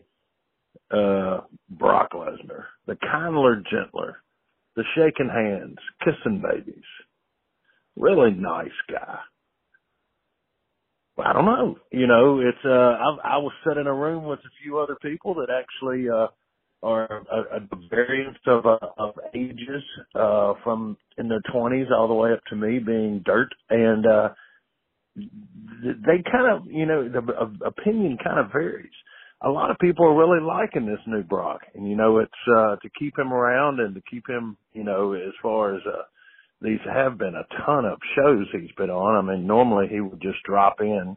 Speaker 8: uh brock lesnar the kindler gentler the shaking hands, kissing babies. Really nice guy. I don't know. You know, it's uh I I was sitting in a room with a few other people that actually uh are a, a variance of uh, of ages uh from in their 20s all the way up to me being dirt and uh they kind of, you know, the uh, opinion kind of varies a lot of people are really liking this new Brock. And, you know, it's, uh, to keep him around and to keep him, you know, as far as, uh, these have been a ton of shows he's been on. I mean, normally he would just drop in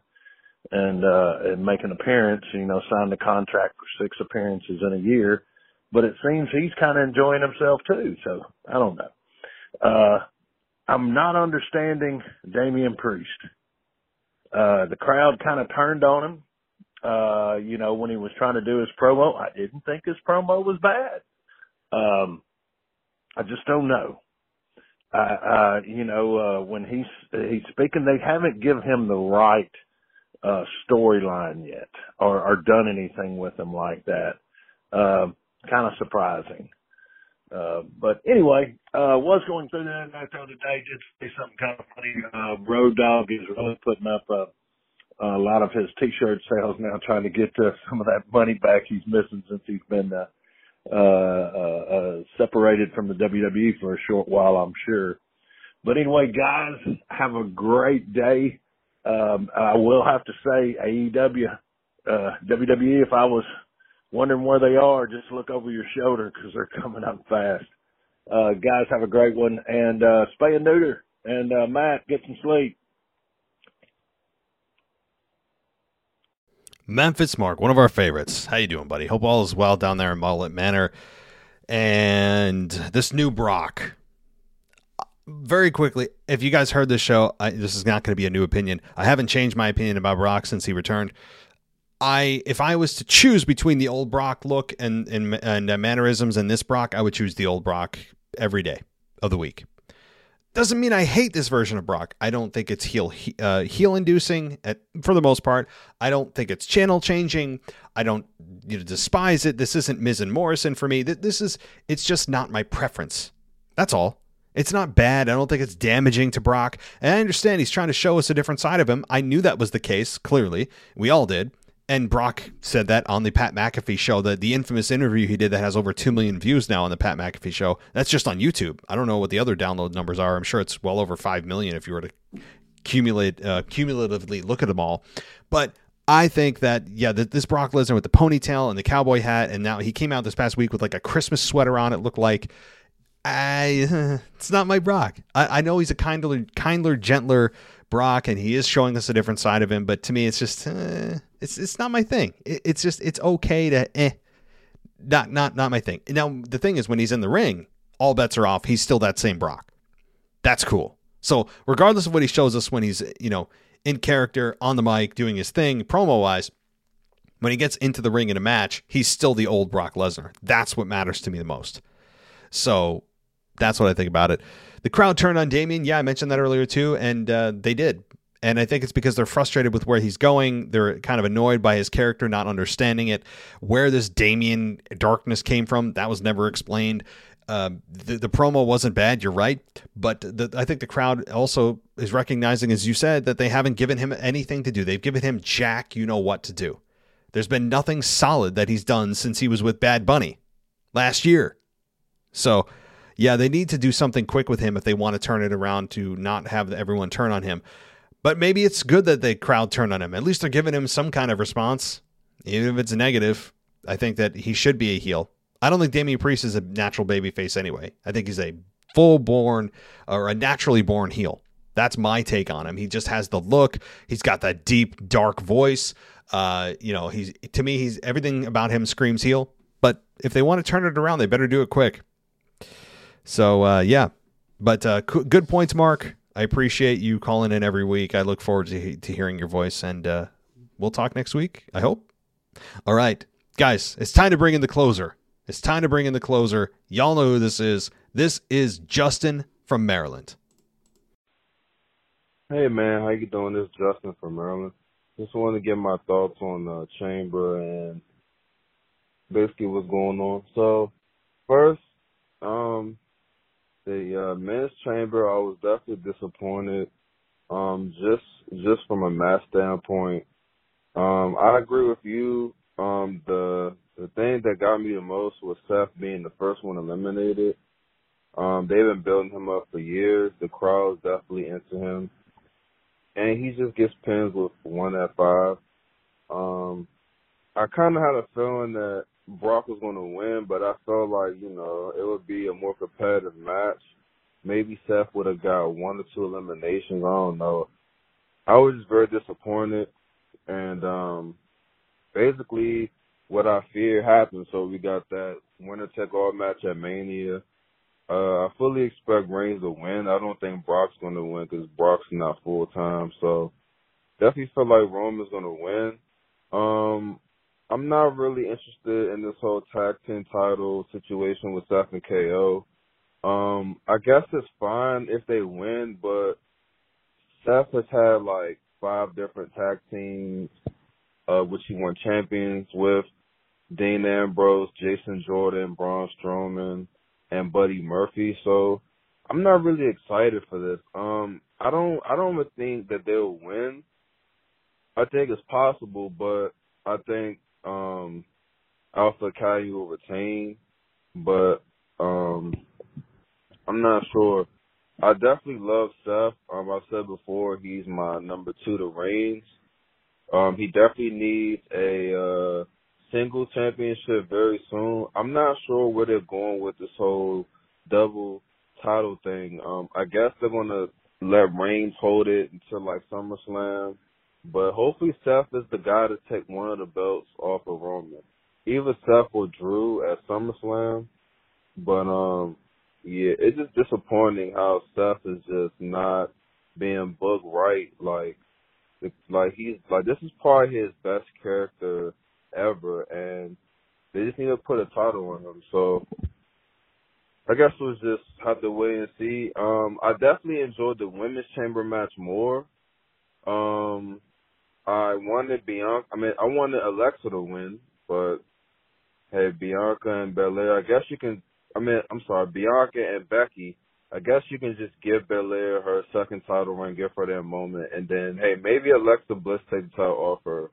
Speaker 8: and, uh, and make an appearance, you know, sign the contract for six appearances in a year. But it seems he's kind of enjoying himself too. So I don't know. Uh, I'm not understanding Damian Priest. Uh, the crowd kind of turned on him uh, you know, when he was trying to do his promo. I didn't think his promo was bad. Um, I just don't know. Uh, uh, you know, uh, when he's, he's speaking, they haven't given him the right, uh, storyline yet or, or done anything with him like that. Uh, kind of surprising. Uh, but anyway, uh, was going through that Nitro today, did say something kind of funny. Uh, Road Dog is really putting up a, a lot of his t-shirt sales now trying to get uh, some of that money back he's missing since he's been uh, uh, uh, uh, separated from the WWE for a short while, I'm sure. But anyway, guys, have a great day. Um, I will have to say AEW, uh, WWE, if I was wondering where they are, just look over your shoulder because they're coming up fast. Uh, guys, have a great one and, uh, spay and neuter. And, uh, Matt, get some sleep.
Speaker 1: Memphis Mark, one of our favorites. How you doing, buddy? Hope all is well down there in Mullet Manor. And this new Brock. Very quickly, if you guys heard this show, I, this is not going to be a new opinion. I haven't changed my opinion about Brock since he returned. I, if I was to choose between the old Brock look and and, and uh, mannerisms and this Brock, I would choose the old Brock every day of the week. Doesn't mean I hate this version of Brock. I don't think it's heel uh, heel inducing at, for the most part. I don't think it's channel changing. I don't you know, despise it. This isn't Miz and Morrison for me. This is it's just not my preference. That's all. It's not bad. I don't think it's damaging to Brock. And I understand he's trying to show us a different side of him. I knew that was the case, clearly. We all did. And Brock said that on the Pat McAfee show, the, the infamous interview he did that has over 2 million views now on the Pat McAfee show. That's just on YouTube. I don't know what the other download numbers are. I'm sure it's well over 5 million if you were to cumulate, uh, cumulatively look at them all. But I think that, yeah, this Brock Lesnar with the ponytail and the cowboy hat, and now he came out this past week with like a Christmas sweater on, it looked like. I, it's not my Brock. I, I know he's a kindler, kindler, gentler Brock, and he is showing us a different side of him. But to me, it's just, uh, it's it's not my thing. It, it's just it's okay to eh. not not not my thing. Now the thing is, when he's in the ring, all bets are off. He's still that same Brock. That's cool. So regardless of what he shows us when he's you know in character on the mic doing his thing promo wise, when he gets into the ring in a match, he's still the old Brock Lesnar. That's what matters to me the most. So that's what I think about it. The crowd turned on Damian. Yeah, I mentioned that earlier too, and uh, they did. And I think it's because they're frustrated with where he's going. They're kind of annoyed by his character, not understanding it. Where this Damian darkness came from, that was never explained. Uh, the, the promo wasn't bad, you're right. But the, I think the crowd also is recognizing, as you said, that they haven't given him anything to do. They've given him Jack, you know what to do. There's been nothing solid that he's done since he was with Bad Bunny last year. So, yeah, they need to do something quick with him if they want to turn it around to not have everyone turn on him. But maybe it's good that the crowd turned on him. At least they're giving him some kind of response, even if it's negative. I think that he should be a heel. I don't think Damian Priest is a natural baby face anyway. I think he's a full born or a naturally born heel. That's my take on him. He just has the look. He's got that deep, dark voice. Uh, you know, he's to me, he's everything about him screams heel. But if they want to turn it around, they better do it quick. So uh, yeah, but uh, good points, Mark. I appreciate you calling in every week. I look forward to, to hearing your voice, and uh, we'll talk next week. I hope. All right, guys, it's time to bring in the closer. It's time to bring in the closer. Y'all know who this is. This is Justin from Maryland.
Speaker 9: Hey man, how you doing? This is Justin from Maryland. Just want to get my thoughts on uh, Chamber and basically what's going on. So, first, um, the uh, men's chamber, I was definitely disappointed. Um, just just from a match standpoint, um, I agree with you. Um, the the thing that got me the most was Seth being the first one eliminated. Um, they've been building him up for years. The crowd's definitely into him and he just gets pins with one F5. Um, I kind of had a feeling that Brock was going to win, but I felt like you know it would be a more competitive match. Maybe Seth would have got one or two eliminations. I don't know. I was just very disappointed, and um, basically what I feared happened. So we got that winner take all match at Mania. Uh, I fully expect Reigns to win. I don't think Brock's going to win because Brock's not full time. So definitely feel like Roman's going to win. Um, I'm not really interested in this whole tag team title situation with Seth and KO. Um, I guess it's fine if they win, but Seth has had like five different tag teams, uh, which he won champions with. Dean Ambrose, Jason Jordan, Braun Strowman, and Buddy Murphy. So I'm not really excited for this. Um, I don't, I don't think that they'll win. I think it's possible, but I think um, Alpha Academy will retain. But um, I'm not sure. I definitely love Seth. Um, I've said before he's my number two to Reigns. Um, he definitely needs a uh, single championship very soon. I'm not sure where they're going with this whole double title thing. Um, I guess they're gonna let Reigns hold it until like SummerSlam, but hopefully Seth is the guy to take one of the belts off of Roman. Either Seth or Drew at SummerSlam, but um, yeah, it's just disappointing how Seth is just not being booked right. Like, like he's like this is probably his best character ever, and they just need to put a title on him. So I guess we'll just have to wait and see. Um, I definitely enjoyed the women's chamber match more. Um, I wanted Bianca. I mean, I wanted Alexa to win, but hey, Bianca and Belair. I guess you can. I mean, I'm sorry, Bianca and Becky. I guess you can just give Belair her second title run, give her that moment, and then hey, maybe Alexa Bliss take the title off her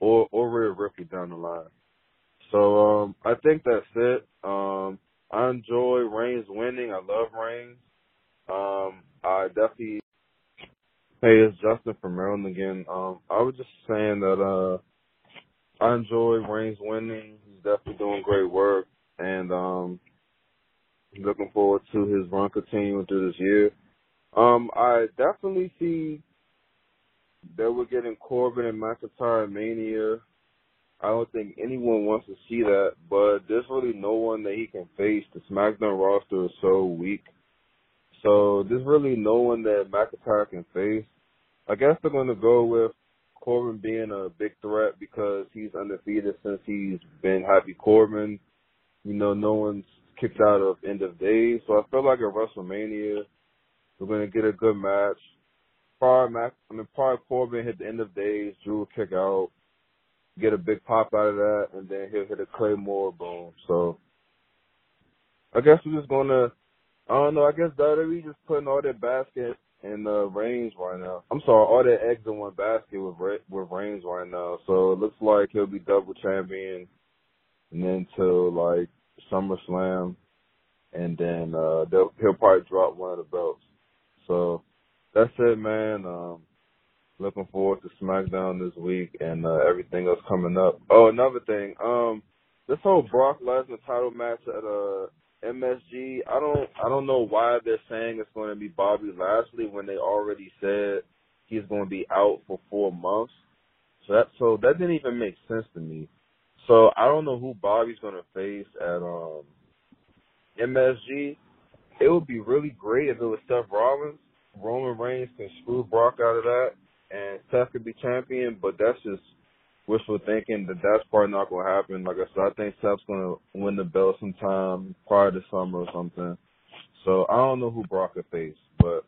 Speaker 9: or or Rhea Ripley down the line. So um, I think that's it. Um, I enjoy Reigns winning. I love Reigns. Um, I definitely. Hey, it's Justin from Maryland again. Um, I was just saying that uh, I enjoy Reigns winning. He's definitely doing great work, and um, looking forward to his run continuing through this year. Um, I definitely see that we're getting Corbin and McIntyre Mania. I don't think anyone wants to see that, but there's really no one that he can face. The SmackDown roster is so weak. So there's really no one that McIntyre can face. I guess they're going to go with Corbin being a big threat because he's undefeated since he's been Happy Corbin. You know, no one's kicked out of End of Days. So I feel like at WrestleMania, we're going to get a good match. Probably, Mac, I mean, probably Corbin hit the End of Days, Drew will kick out, get a big pop out of that, and then he'll hit a Claymore boom. So I guess we're just going to, I don't know, I guess WWE just putting all their basket in uh, Reigns right now. I'm sorry, all their eggs in one basket with Re- with Reigns right now. So it looks like he'll be double champion, and then till like SummerSlam, and then uh they'll, he'll probably drop one of the belts. So that's it, man. Um, looking forward to SmackDown this week and uh, everything else coming up. Oh, another thing. Um, this whole Brock Lesnar title match at uh MSG. I don't I don't know why they're saying it's going to be Bobby Lashley when they already said he's going to be out for four months. So that so that didn't even make sense to me. So I don't know who Bobby's going to face at um MSG. It would be really great if it was Seth Rollins. Roman Reigns can screw Brock out of that, and Seth could be champion. But that's just wishful thinking that that's probably not to happen. Like I said, I think Seth's to win the belt sometime prior to summer or something. So I don't know who Brock could face, but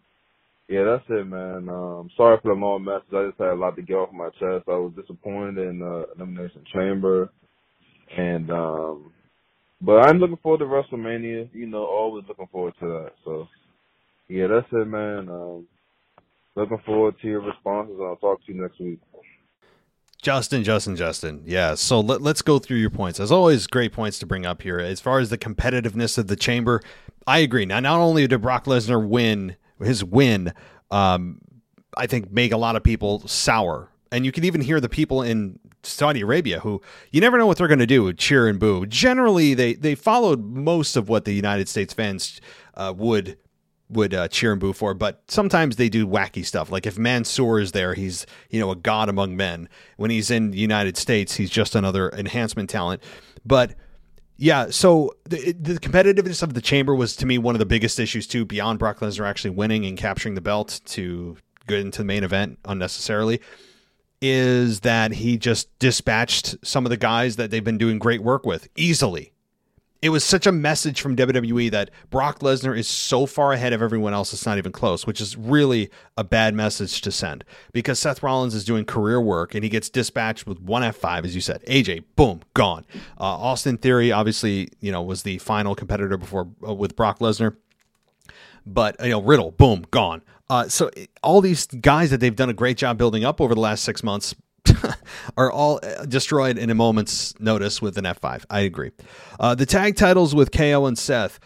Speaker 9: yeah, that's it, man. Um, sorry for the long message. I just had a lot to get off my chest. I was disappointed in the uh, elimination chamber, and um, but I'm looking forward to WrestleMania. You know, always looking forward to that. So yeah, that's it, man. Um, looking forward to your responses. I'll talk to you next week.
Speaker 1: Justin, Justin, Justin. Yeah. So let, us go through your points. As always, great points to bring up here. As far as the competitiveness of the chamber, I agree. Now, not only did Brock Lesnar win his win, um, I think make a lot of people sour, and you can even hear the people in Saudi Arabia who you never know what they're going to do, cheer and boo. Generally, they they followed most of what the United States fans uh, would would uh, cheer and boo for, but sometimes they do wacky stuff. Like if Mansoor is there, he's you know a god among men. When he's in the United States, he's just another enhancement talent. But yeah, so the, the competitiveness of the chamber was to me one of the biggest issues too. Beyond Brock Lesnar actually winning and capturing the belt to get into the main event unnecessarily, is that he just dispatched some of the guys that they've been doing great work with easily it was such a message from WWE that Brock Lesnar is so far ahead of everyone else, it's not even close, which is really a bad message to send because Seth Rollins is doing career work and he gets dispatched with one F5, as you said. AJ, boom, gone. Uh, Austin Theory, obviously, you know, was the final competitor before uh, with Brock Lesnar. But, you know, Riddle, boom, gone. Uh, so all these guys that they've done a great job building up over the last six months are all uh, destroyed in a moment's notice with an F5. I agree. Uh, the tag titles with KO and Seth.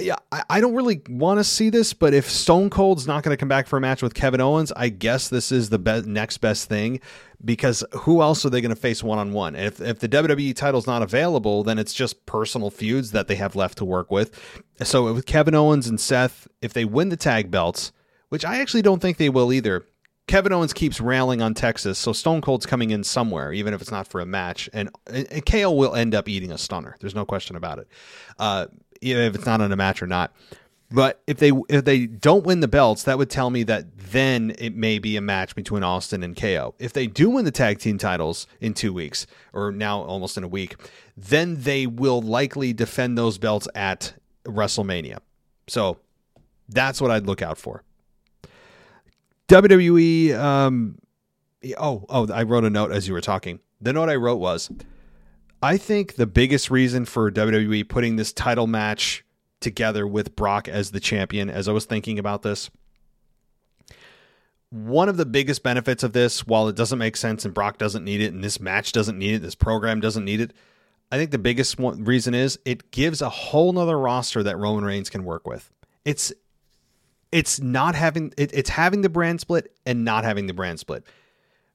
Speaker 1: Yeah, I, I don't really want to see this, but if Stone Cold's not going to come back for a match with Kevin Owens, I guess this is the be- next best thing because who else are they going to face one on one? If if the WWE title's not available, then it's just personal feuds that they have left to work with. So with Kevin Owens and Seth, if they win the tag belts, which I actually don't think they will either, Kevin Owens keeps railing on Texas, so Stone Cold's coming in somewhere, even if it's not for a match, and, and KO will end up eating a stunner. There's no question about it, uh, if it's not on a match or not. But if they if they don't win the belts, that would tell me that then it may be a match between Austin and KO. If they do win the tag team titles in two weeks, or now almost in a week, then they will likely defend those belts at WrestleMania. So that's what I'd look out for. WWE. Um, oh, oh, I wrote a note as you were talking. The note I wrote was, I think the biggest reason for WWE putting this title match together with Brock as the champion, as I was thinking about this, one of the biggest benefits of this, while it doesn't make sense and Brock doesn't need it, and this match doesn't need it, this program doesn't need it, I think the biggest reason is it gives a whole nother roster that Roman Reigns can work with. It's it's not having it, it's having the brand split and not having the brand split.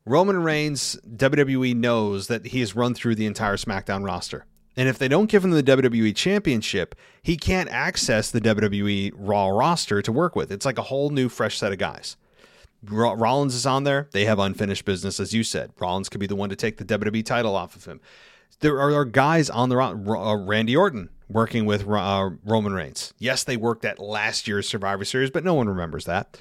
Speaker 1: Roman Reigns, WWE knows that he has run through the entire SmackDown roster. And if they don't give him the WWE championship, he can't access the WWE Raw roster to work with. It's like a whole new fresh set of guys. Rollins is on there. They have unfinished business, as you said. Rollins could be the one to take the WWE title off of him. There are, are guys on the uh, Randy Orton working with uh, Roman Reigns. Yes, they worked at last year's Survivor Series, but no one remembers that.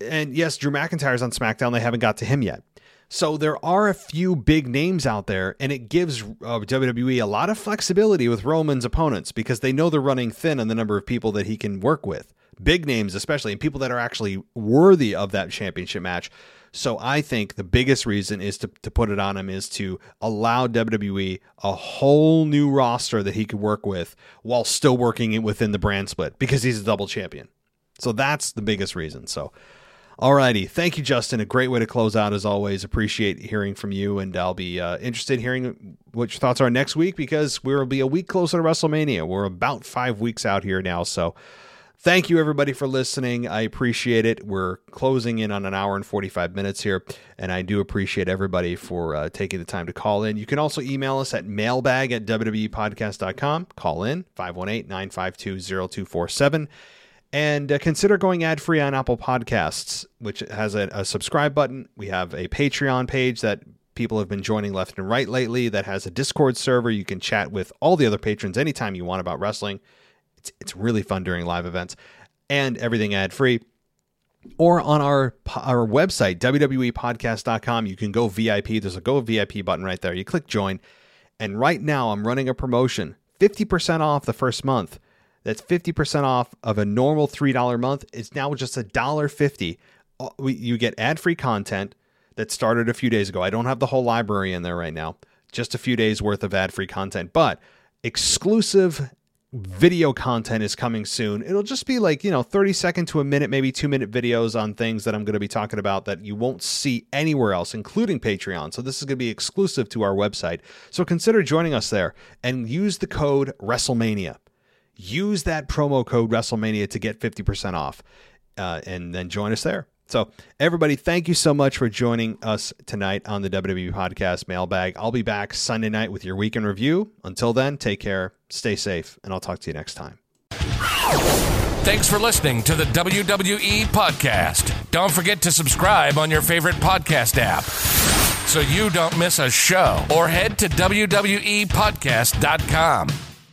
Speaker 1: And yes, Drew McIntyre's on SmackDown. They haven't got to him yet. So there are a few big names out there, and it gives uh, WWE a lot of flexibility with Roman's opponents because they know they're running thin on the number of people that he can work with. Big names, especially, and people that are actually worthy of that championship match. So I think the biggest reason is to, to put it on him is to allow WWE a whole new roster that he could work with while still working within the brand split because he's a double champion. So that's the biggest reason. So Alrighty. Thank you, Justin. A great way to close out as always. Appreciate hearing from you, and I'll be uh, interested in hearing what your thoughts are next week because we'll be a week closer to WrestleMania. We're about five weeks out here now. So thank you, everybody, for listening. I appreciate it. We're closing in on an hour and 45 minutes here, and I do appreciate everybody for uh, taking the time to call in. You can also email us at mailbag at wwepodcast.com. Call in 518 952 0247 and uh, consider going ad free on Apple Podcasts, which has a, a, subscribe button. We have a Patreon page that people have been joining left and right lately that has a Discord server. You can chat with all the other patrons anytime you want about wrestling. It's, it's really fun during live events and everything ad free. Or on our our website, WWEpodcast.com, you can go VIP. There's a go VIP button right there. You click join. And right now, I'm running a promotion 50% off the first month that's 50% off of a normal $3 month. It's now just $1.50. Uh, you get ad free content that started a few days ago. I don't have the whole library in there right now, just a few days worth of ad free content, but exclusive video content is coming soon. It'll just be like, you know, 30 second to a minute, maybe two minute videos on things that I'm going to be talking about that you won't see anywhere else, including Patreon. So this is going to be exclusive to our website. So consider joining us there and use the code WrestleMania use that promo code WrestleMania to get 50% off uh, and then join us there. So, everybody, thank you so much for joining us tonight on the WWE Podcast Mailbag. I'll be back Sunday night with your weekend review. Until then, take care, stay safe, and I'll talk to you next time.
Speaker 10: Thanks for listening to the WWE Podcast. Don't forget to subscribe on your favorite podcast app so you don't miss a show or head to WWEPodcast.com.